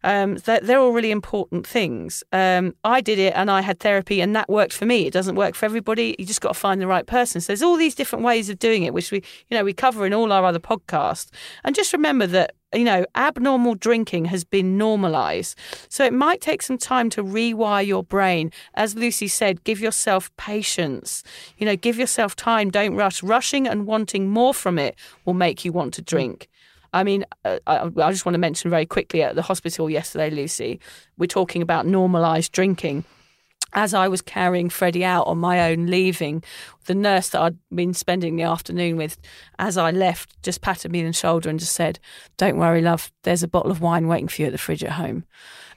Speaker 1: Um, they're, they're all really important things. Um, I did it and I had therapy and that worked for me. It doesn't work for everybody. You just got to find the right person. So there's all these different ways of doing it, which we, you know, we cover in all our other podcasts. And just remember that, you know, abnormal drinking has been normalized. So it might take some time to rewire your brain. As Lucy said, give yourself patience. You know, give yourself time. Don't rush. Rushing and wanting more from it will make you want to drink. I mean, uh, I, I just want to mention very quickly at the hospital yesterday, Lucy, we're talking about normalised drinking. As I was carrying Freddie out on my own, leaving, the nurse that I'd been spending the afternoon with, as I left, just patted me on the shoulder and just said, Don't worry, love, there's a bottle of wine waiting for you at the fridge at home.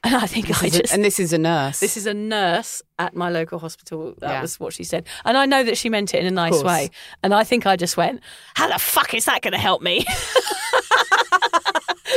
Speaker 1: And I think I
Speaker 2: This is a-
Speaker 1: just.
Speaker 2: and this is a nurse.
Speaker 1: This is a nurse at my local hospital. That
Speaker 2: Yeah.
Speaker 1: was what she said. And I know that she meant it in a nice way. And I think I just went, How the fuck is that going to help me?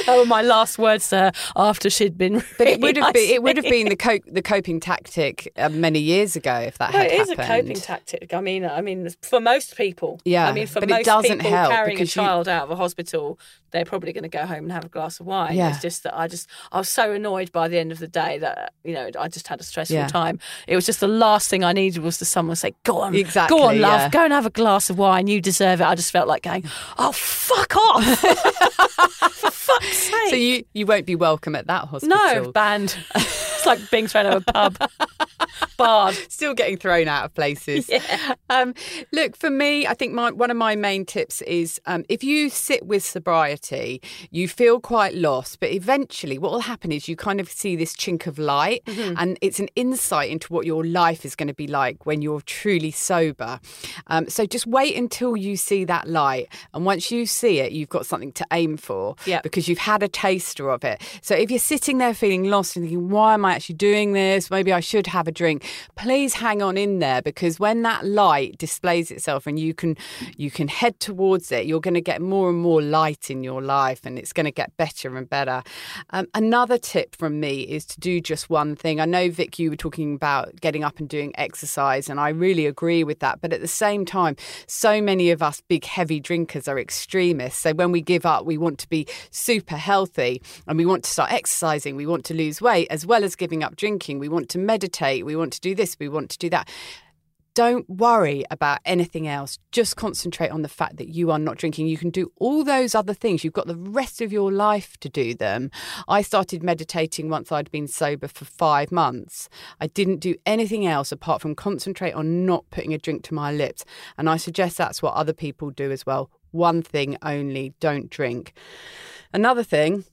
Speaker 1: that were my last words to her after she'd been.
Speaker 2: but it would have been it would have been the co- the coping tactic uh, many years ago if that had happened.
Speaker 1: it is
Speaker 2: happened.
Speaker 1: a coping tactic. I mean, I mean, for most people,
Speaker 2: Yeah,
Speaker 1: I mean, for
Speaker 2: but it
Speaker 1: most
Speaker 2: doesn't
Speaker 1: people
Speaker 2: help
Speaker 1: carrying a
Speaker 2: because you-
Speaker 1: child out of a hospital, they're probably going to go home and have a glass of wine.
Speaker 2: Yeah.
Speaker 1: It's just that I just I was so annoyed by the end of the day that you know I just had a stressful
Speaker 2: Yeah.
Speaker 1: time. It was just the last thing I needed was to someone say, "Go on,
Speaker 2: Exactly,
Speaker 1: go on, love,
Speaker 2: yeah.
Speaker 1: go and have a glass of wine. You deserve it." I just felt like going, "Oh, fuck off!" for fuck's sake.
Speaker 2: So you you won't be welcome at that hospital.
Speaker 1: no banned. like being thrown out of a pub. Barred.
Speaker 2: still getting thrown out of places. Um, look, for me, I think my, one of my main tips is um, if you sit with sobriety, you feel quite lost, but eventually what will happen is you kind of see this chink of light, and it's an insight into what your life is going to be like when you're truly sober. Um, so just wait until you see that light, and once you see it, you've got something to aim for
Speaker 1: Yep.
Speaker 2: because you've had a taster of it. So if you're sitting there feeling lost and thinking, why am I actually doing this? Maybe I should have a drink. please hang on in there because when that light displays itself and you can you can head towards it, you're going to get more and more light in your life, and it's going to get better and better. Um, another tip from me is to do just one thing. I know Vic, you were talking about getting up and doing exercise, and I really agree with that. But at the same time, so many of us big heavy drinkers are extremists. So when we give up, we want to be super healthy and we want to start exercising, we want to lose weight, as well as giving up drinking. We want to meditate, we want to do this, we want to do that. Don't worry about anything else. Just concentrate on the fact that you are not drinking. You can do all those other things. You've got the rest of your life to do them. I started meditating once I'd been sober for five months. I didn't do anything else apart from concentrate on not putting a drink to my lips. And I suggest that's what other people do as well. One thing only don't drink. Another thing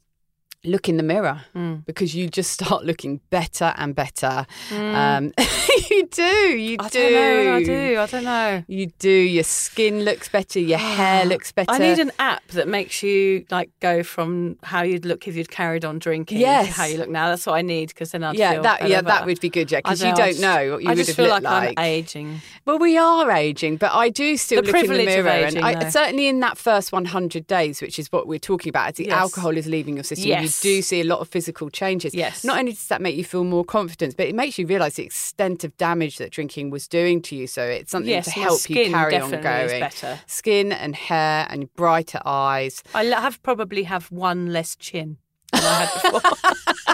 Speaker 2: look in the mirror
Speaker 1: Mm.
Speaker 2: because you just start looking better and better. Um, you do, you
Speaker 1: I
Speaker 2: do.
Speaker 1: don't know. I do. I don't know.
Speaker 2: You do. Your skin looks better. Your hair looks better.
Speaker 1: I need an app that makes you like go from how you'd look if you'd carried on drinking
Speaker 2: Yes.
Speaker 1: to how you look now. That's what I need because then I'd
Speaker 2: yeah, that yeah, that would be good, yeah, because you don't
Speaker 1: just-
Speaker 2: know what you
Speaker 1: I
Speaker 2: would
Speaker 1: just
Speaker 2: have
Speaker 1: feel
Speaker 2: looked
Speaker 1: like,
Speaker 2: like.
Speaker 1: I'm aging.
Speaker 2: Well, we are aging, but I do still
Speaker 1: The
Speaker 2: look in the mirror,
Speaker 1: aging,
Speaker 2: and I, certainly in that first 100 days, which is what we're talking about, as the
Speaker 1: Yes.
Speaker 2: alcohol is leaving your system,
Speaker 1: Yes.
Speaker 2: You do see a lot of physical changes.
Speaker 1: Yes.
Speaker 2: Not only does that make you feel more confident, but it makes you realise the extent of damage that drinking was doing to you. So it's something
Speaker 1: Yes,
Speaker 2: to help you carry on going.
Speaker 1: better.
Speaker 2: Skin and hair and brighter eyes.
Speaker 1: I have probably have one less chin than I had before.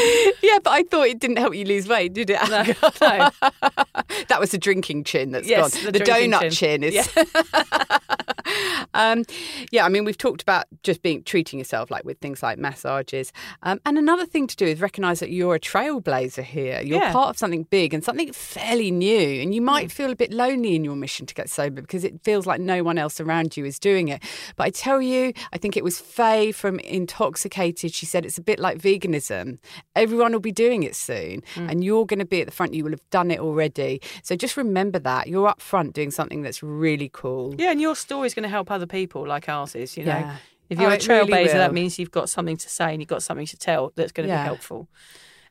Speaker 2: yeah, but I thought it didn't help you lose weight, did it?
Speaker 1: No, no.
Speaker 2: that was the drinking chin that's
Speaker 1: Yes,
Speaker 2: gone.
Speaker 1: the
Speaker 2: The, donut
Speaker 1: chin.
Speaker 2: chin, is.
Speaker 1: Yeah.
Speaker 2: um, yeah, I mean, we've talked about just being treating yourself like with things like massages, um, and another thing to do is recognise that you're a trailblazer here. You're
Speaker 1: Yeah.
Speaker 2: part of something big and something fairly new, and you might feel a bit lonely in your mission to get sober because it feels like no one else around you is doing it. But I tell you, I think it was Faye from Intoxicated. She said it's a bit like veganism. Everyone will be doing it soon, mm. and you're going to be at the front. You will have done it already. So just remember that you're up front doing something that's really cool.
Speaker 1: yeah, and your story is going to help other people like ours is. You know,
Speaker 2: Yeah.
Speaker 1: if
Speaker 2: Oh,
Speaker 1: you're a
Speaker 2: it really
Speaker 1: trailblazer, that means you've got something to say and you've got something to tell that's going to
Speaker 2: Yeah.
Speaker 1: be helpful.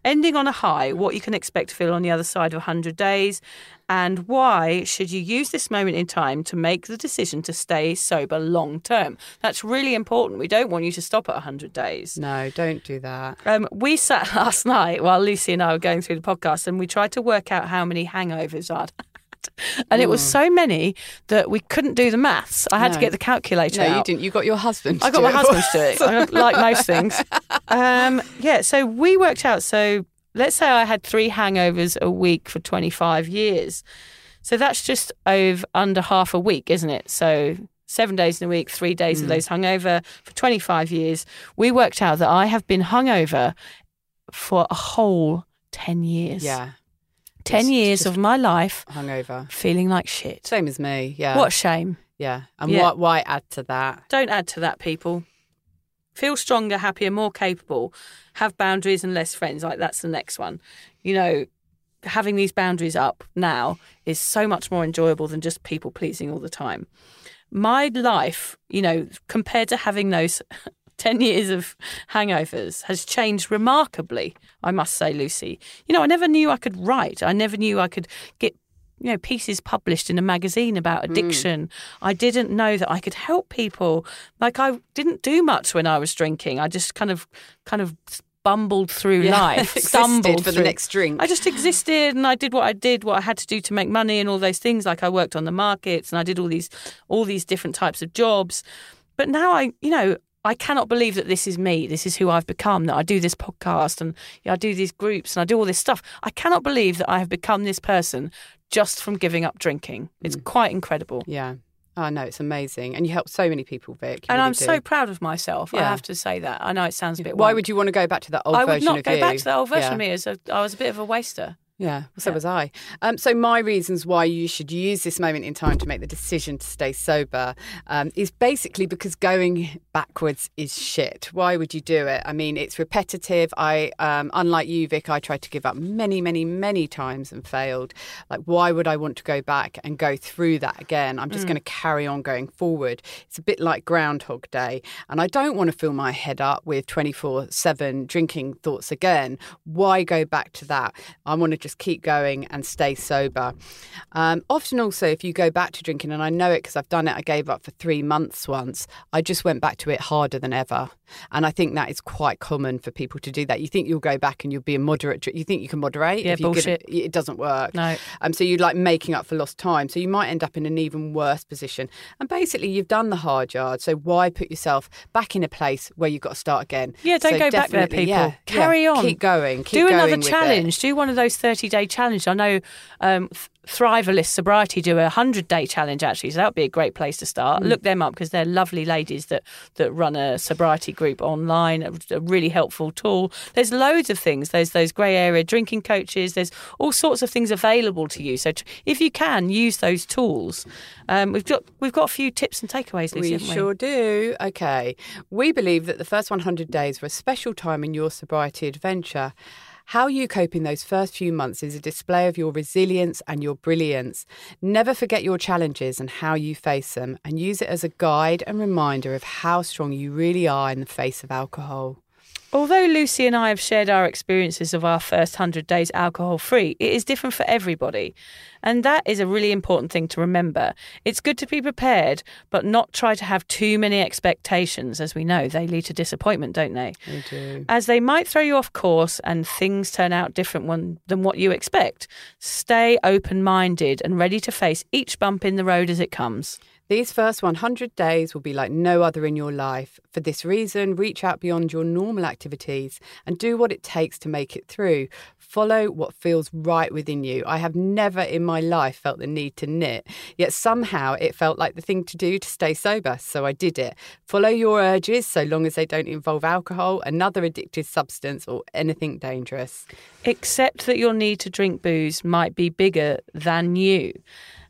Speaker 1: Ending on a high, what you can expect to feel on the other side of 100 days, and why should you use this moment in time to make the decision to stay sober long term? That's really important. We don't want you to stop at 100 days.
Speaker 2: No, don't do that.
Speaker 1: Um, we sat last night while Lucy and I were going through the podcast, and we tried to work out how many hangovers I'd And it was so many that we couldn't do the maths. I had to get the calculator
Speaker 2: No,
Speaker 1: out.
Speaker 2: you didn't. You got your husband. To
Speaker 1: I got my husband to do it, like most things. Um, yeah, so we worked out. So let's say I had three hangovers a week for 25 years. So that's just over under half a week, isn't it? So seven days in a week, three days of
Speaker 2: Mm.
Speaker 1: those hungover for 25 years. We worked out that I have been hungover for a whole 10 years.
Speaker 2: Yeah,
Speaker 1: 10
Speaker 2: Just-
Speaker 1: years of my life
Speaker 2: hungover.
Speaker 1: feeling like shit.
Speaker 2: Same as me. Yeah.
Speaker 1: What a shame.
Speaker 2: Yeah. And
Speaker 1: Yeah.
Speaker 2: what? Why add to that?
Speaker 1: Don't add to that, people. Feel stronger, happier, more capable. Have boundaries and less friends. Like that's the next one. You know, having these boundaries up now is so much more enjoyable than just people pleasing all the time. My life, you know, compared to having those 10 years of hangovers has changed remarkably, I must say, Lucy. You know, I never knew I could write. I never knew I could get you know pieces published in a magazine about hmm. addiction i didn't know that i could help people like i didn't do much when i was drinking i just kind of kind of bumbled through
Speaker 2: Yeah.
Speaker 1: life stumbled
Speaker 2: for the next drink.
Speaker 1: i just existed and i did what i did what i had to do to make money and all those things like i worked on the markets and i did all these all these different types of jobs but now i you know I cannot believe that this is me. This is who I've become. That I do this podcast and I do these groups and I do all this stuff. I cannot believe that I have become this person just from giving up drinking. It's
Speaker 2: Mm.
Speaker 1: quite incredible.
Speaker 2: Yeah. Oh no, it's amazing, and you help so many people, Vic. You
Speaker 1: And
Speaker 2: really
Speaker 1: I'm
Speaker 2: do.
Speaker 1: so proud of myself. I have to say that. I know it sounds a bit.
Speaker 2: Why would you want to go back to that old version of the floor?
Speaker 1: I would not go
Speaker 2: you?
Speaker 1: back to that old version
Speaker 2: Yeah.
Speaker 1: of me. As a, I was a bit of a waster.
Speaker 2: Yeah, so
Speaker 1: Yeah.
Speaker 2: was I. Um, so my reasons why you should use this moment in time to make the decision to stay sober um, is basically because going backwards is shit. Why would you do it? I mean, it's repetitive. I, um, unlike you, Vic, I tried to give up many, many, many times and failed. Like, why would I want to go back and go through that again? I'm just going to carry on going forward. It's a bit like Groundhog Day, and I don't want to fill my head up with 24 seven drinking thoughts again. Why go back to that? I want to just just keep going and stay sober. Um, often, also, if you go back to drinking, and I know it because I've done it, I gave up for three months once, I just went back to it harder than ever. And I think that is quite common for people to do that. You think you'll go back and you'll be a moderate, you think you can moderate.
Speaker 1: Yeah, bullshit.
Speaker 2: It doesn't work.
Speaker 1: No.
Speaker 2: Um, so you're like making up for lost time. So you might end up in an even worse position. And basically, you've done the hard yard. So why put yourself back in a place where you've got to start again?
Speaker 1: Yeah, don't
Speaker 2: So
Speaker 1: go back there, people.
Speaker 2: yeah,
Speaker 1: Carry
Speaker 2: yeah,
Speaker 1: on.
Speaker 2: Keep going. Keep
Speaker 1: do
Speaker 2: going
Speaker 1: another challenge. Do one of those 30 day challenge. I know um, Th- Thrivalist Sobriety do a 100 day challenge actually, so that would be a great place to start.
Speaker 2: Mm.
Speaker 1: Look them up because they're lovely ladies that, that run a sobriety group online, a, really helpful tool. There's loads of things. There's those grey area drinking coaches, there's all sorts of things available to you. So t- if you can, use those tools. Um, we've, got, we've got a few tips and takeaways, Lucy,
Speaker 2: We
Speaker 1: we?
Speaker 2: sure do. Okay. We believe that the first 100 days were a special time in your sobriety adventure. How you cope in those first few months is a display of your resilience and your brilliance. Never forget your challenges and how you face them, and use it as a guide and reminder of how strong you really are in the face of alcohol.
Speaker 1: Although Lucy and I have shared our experiences of our first 100 days alcohol free, it is different for everybody. And that is a really important thing to remember. It's good to be prepared, but not try to have too many expectations. As we know, they lead to disappointment, don't they?
Speaker 2: They do.
Speaker 1: As they might throw you off course and things turn out different one, than what you expect. Stay open minded and ready to face each bump in the road as it comes.
Speaker 2: These first 100 days will be like no other in your life. For this reason, reach out beyond your normal activities and do what it takes to make it through. Follow what feels right within you. I have never in my life felt the need to knit, yet somehow it felt like the thing to do to stay sober, so I did it. Follow your urges so long as they don't involve alcohol, another addictive substance, or anything dangerous.
Speaker 1: accept that your need to drink booze might be bigger than you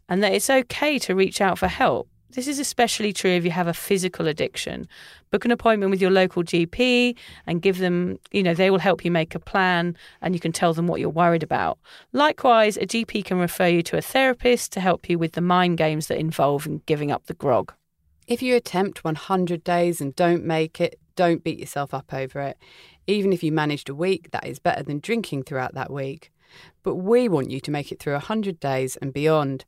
Speaker 1: and that it's okay to reach out for help. This is especially true if you have a physical addiction. Book an appointment with your local GP and give them, you know, they will help you make a plan and you can tell them what you're worried about. Likewise, a GP can refer you to a therapist to help you with the mind games that involve in giving up the grog.
Speaker 2: If you attempt 100 days and don't make it, don't beat yourself up over it. Even if you managed a week, that is better than drinking throughout that week. But we want you to make it through 100 days and beyond.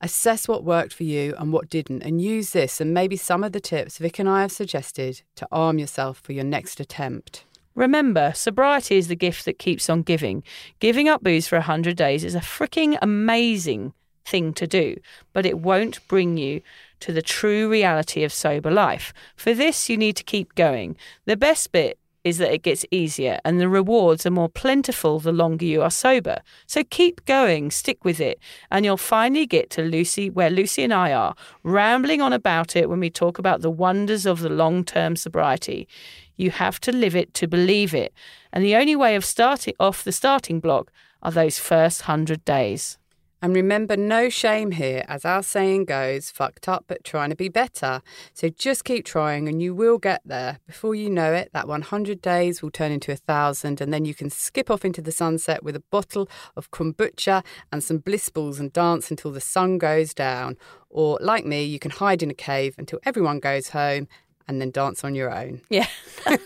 Speaker 2: Assess what worked for you and what didn't, and use this and maybe some of the tips Vic and I have suggested to arm yourself for your next attempt.
Speaker 1: Remember, sobriety is the gift that keeps on giving. Giving up booze for 100 days is a freaking amazing thing to do, but it won't bring you to the true reality of sober life. For this, you need to keep going. The best bit is that it gets easier and the rewards are more plentiful the longer you are sober. So keep going, stick with it, and you'll finally get to Lucy where Lucy and I are, rambling on about it when we talk about the wonders of the long term sobriety. You have to live it to believe it. And the only way of starting off the starting block are those first hundred days.
Speaker 2: And remember, no shame here, as our saying goes, fucked up but trying to be better. So just keep trying and you will get there. Before you know it, that 100 days will turn into a thousand, and then you can skip off into the sunset with a bottle of kombucha and some bliss balls and dance until the sun goes down. Or, like me, you can hide in a cave until everyone goes home and then dance on your own.
Speaker 1: Yeah.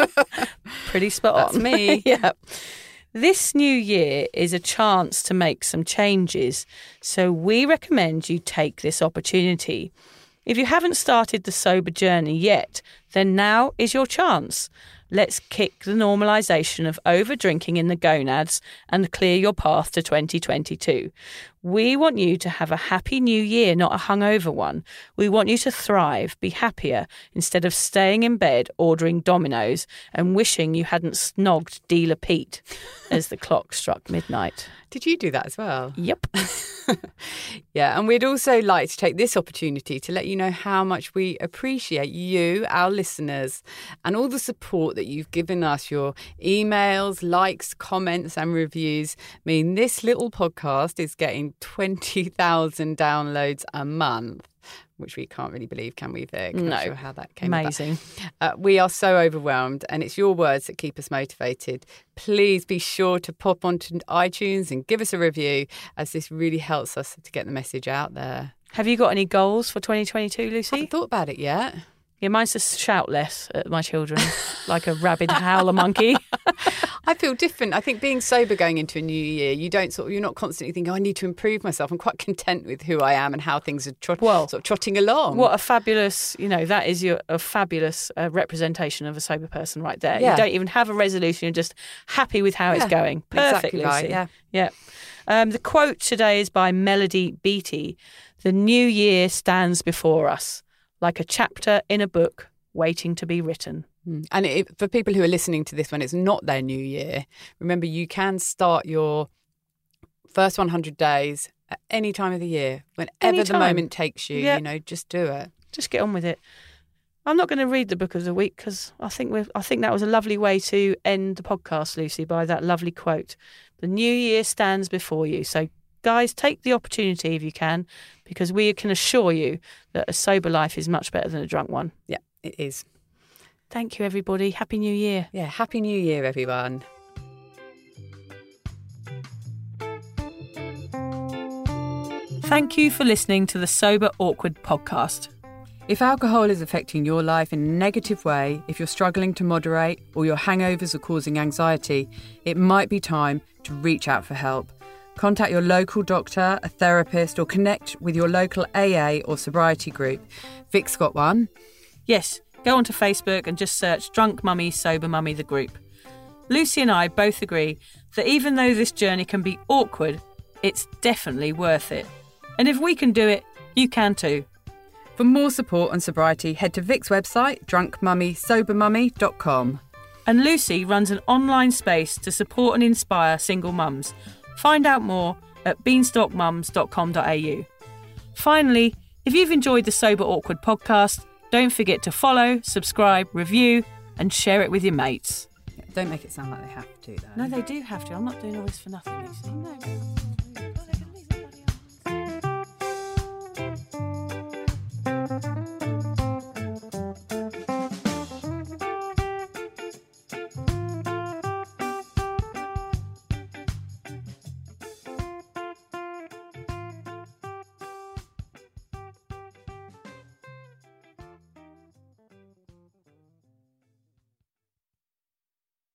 Speaker 1: Pretty spot on.
Speaker 2: That's me.
Speaker 1: yeah. This new year is a chance to make some changes, so we recommend you take this opportunity. If you haven't started the sober journey yet, then now is your chance. Let's kick the normalisation of over drinking in the gonads and clear your path to 2022. We want you to have a happy new year, not a hungover one. We want you to thrive, be happier, instead of staying in bed ordering Domino's and wishing you hadn't snogged Dealer Pete as the clock struck midnight.
Speaker 2: Did you do that as well?
Speaker 1: Yep.
Speaker 2: Yeah, and we'd also like to take this opportunity to let you know how much we appreciate you, our listeners, and all the support that you've given us. Your emails, likes, comments, and reviews mean this little podcast is getting 20,000 downloads a month. Which we can't really believe, can we, Vic?
Speaker 1: No.
Speaker 2: Not sure how that came about.
Speaker 1: Amazing.
Speaker 2: Uh, we are so overwhelmed, and it's your words that keep us motivated. Please be sure to pop onto iTunes and give us a review, as this really helps us to get the message out there.
Speaker 1: Have you got any goals for 2022,
Speaker 2: I
Speaker 1: Lucy?
Speaker 2: haven't thought about it yet.
Speaker 1: Yeah, mine's to shout less at my children, like a rabid howler monkey.
Speaker 2: I feel different. I think being sober going into a new year, you don't sort of, you're not constantly thinking, oh, I need to improve myself. I'm quite content with who I am and how things are trot-
Speaker 1: Well,
Speaker 2: sort of trotting along.
Speaker 1: What a fabulous, you know, that is your a fabulous uh, representation of a sober person right there.
Speaker 2: Yeah.
Speaker 1: You don't even have a resolution; you're just happy with how it's going. Perfect,
Speaker 2: exactly right, yeah.
Speaker 1: yeah. Um, the quote today is by Melody Beattie. The new year stands before us like a chapter in a book waiting to be written.
Speaker 2: Mm. And it, for people who are listening to this when it's not their new year, remember you can start your first 100 days at any time of the year, whenever the moment takes you.
Speaker 1: Yeah.
Speaker 2: You know, just do it.
Speaker 1: Just get on with it. I'm not going to read the book of the week because I think we I think that was a lovely way to end the podcast, Lucy, by that lovely quote. The new year stands before you. So, guys, take the opportunity if you can, because we can assure you that a sober life is much better than a drunk one.
Speaker 2: Yeah, it is.
Speaker 1: Thank you, everybody. Happy New Year.
Speaker 2: Yeah, happy new year, everyone.
Speaker 1: Thank you for listening to the Sober Awkward podcast.
Speaker 2: If alcohol is affecting your life in a negative way, if you're struggling to moderate or your hangovers are causing anxiety, it might be time to reach out for help. Contact your local doctor, a therapist, or connect with your local AA or sobriety group. Vic's got one.
Speaker 1: Yes, go onto Facebook and just search Drunk Mummy, Sober Mummy, the group. Lucy and I both agree that even though this journey can be awkward, it's definitely worth it. And if we can do it, you can too.
Speaker 2: For more support on sobriety, head to Vic's website, drunkmummysobermummy.com.
Speaker 1: And Lucy runs an online space to support and inspire single mums. Find out more at beanstalkmums.com.au. Finally, if you've enjoyed the Sober Awkward podcast, don't forget to follow, subscribe, review, and share it with your mates.
Speaker 2: Don't make it sound like they have to, though.
Speaker 1: No, they do have to. I'm not doing all this for nothing, Lucy.
Speaker 2: No.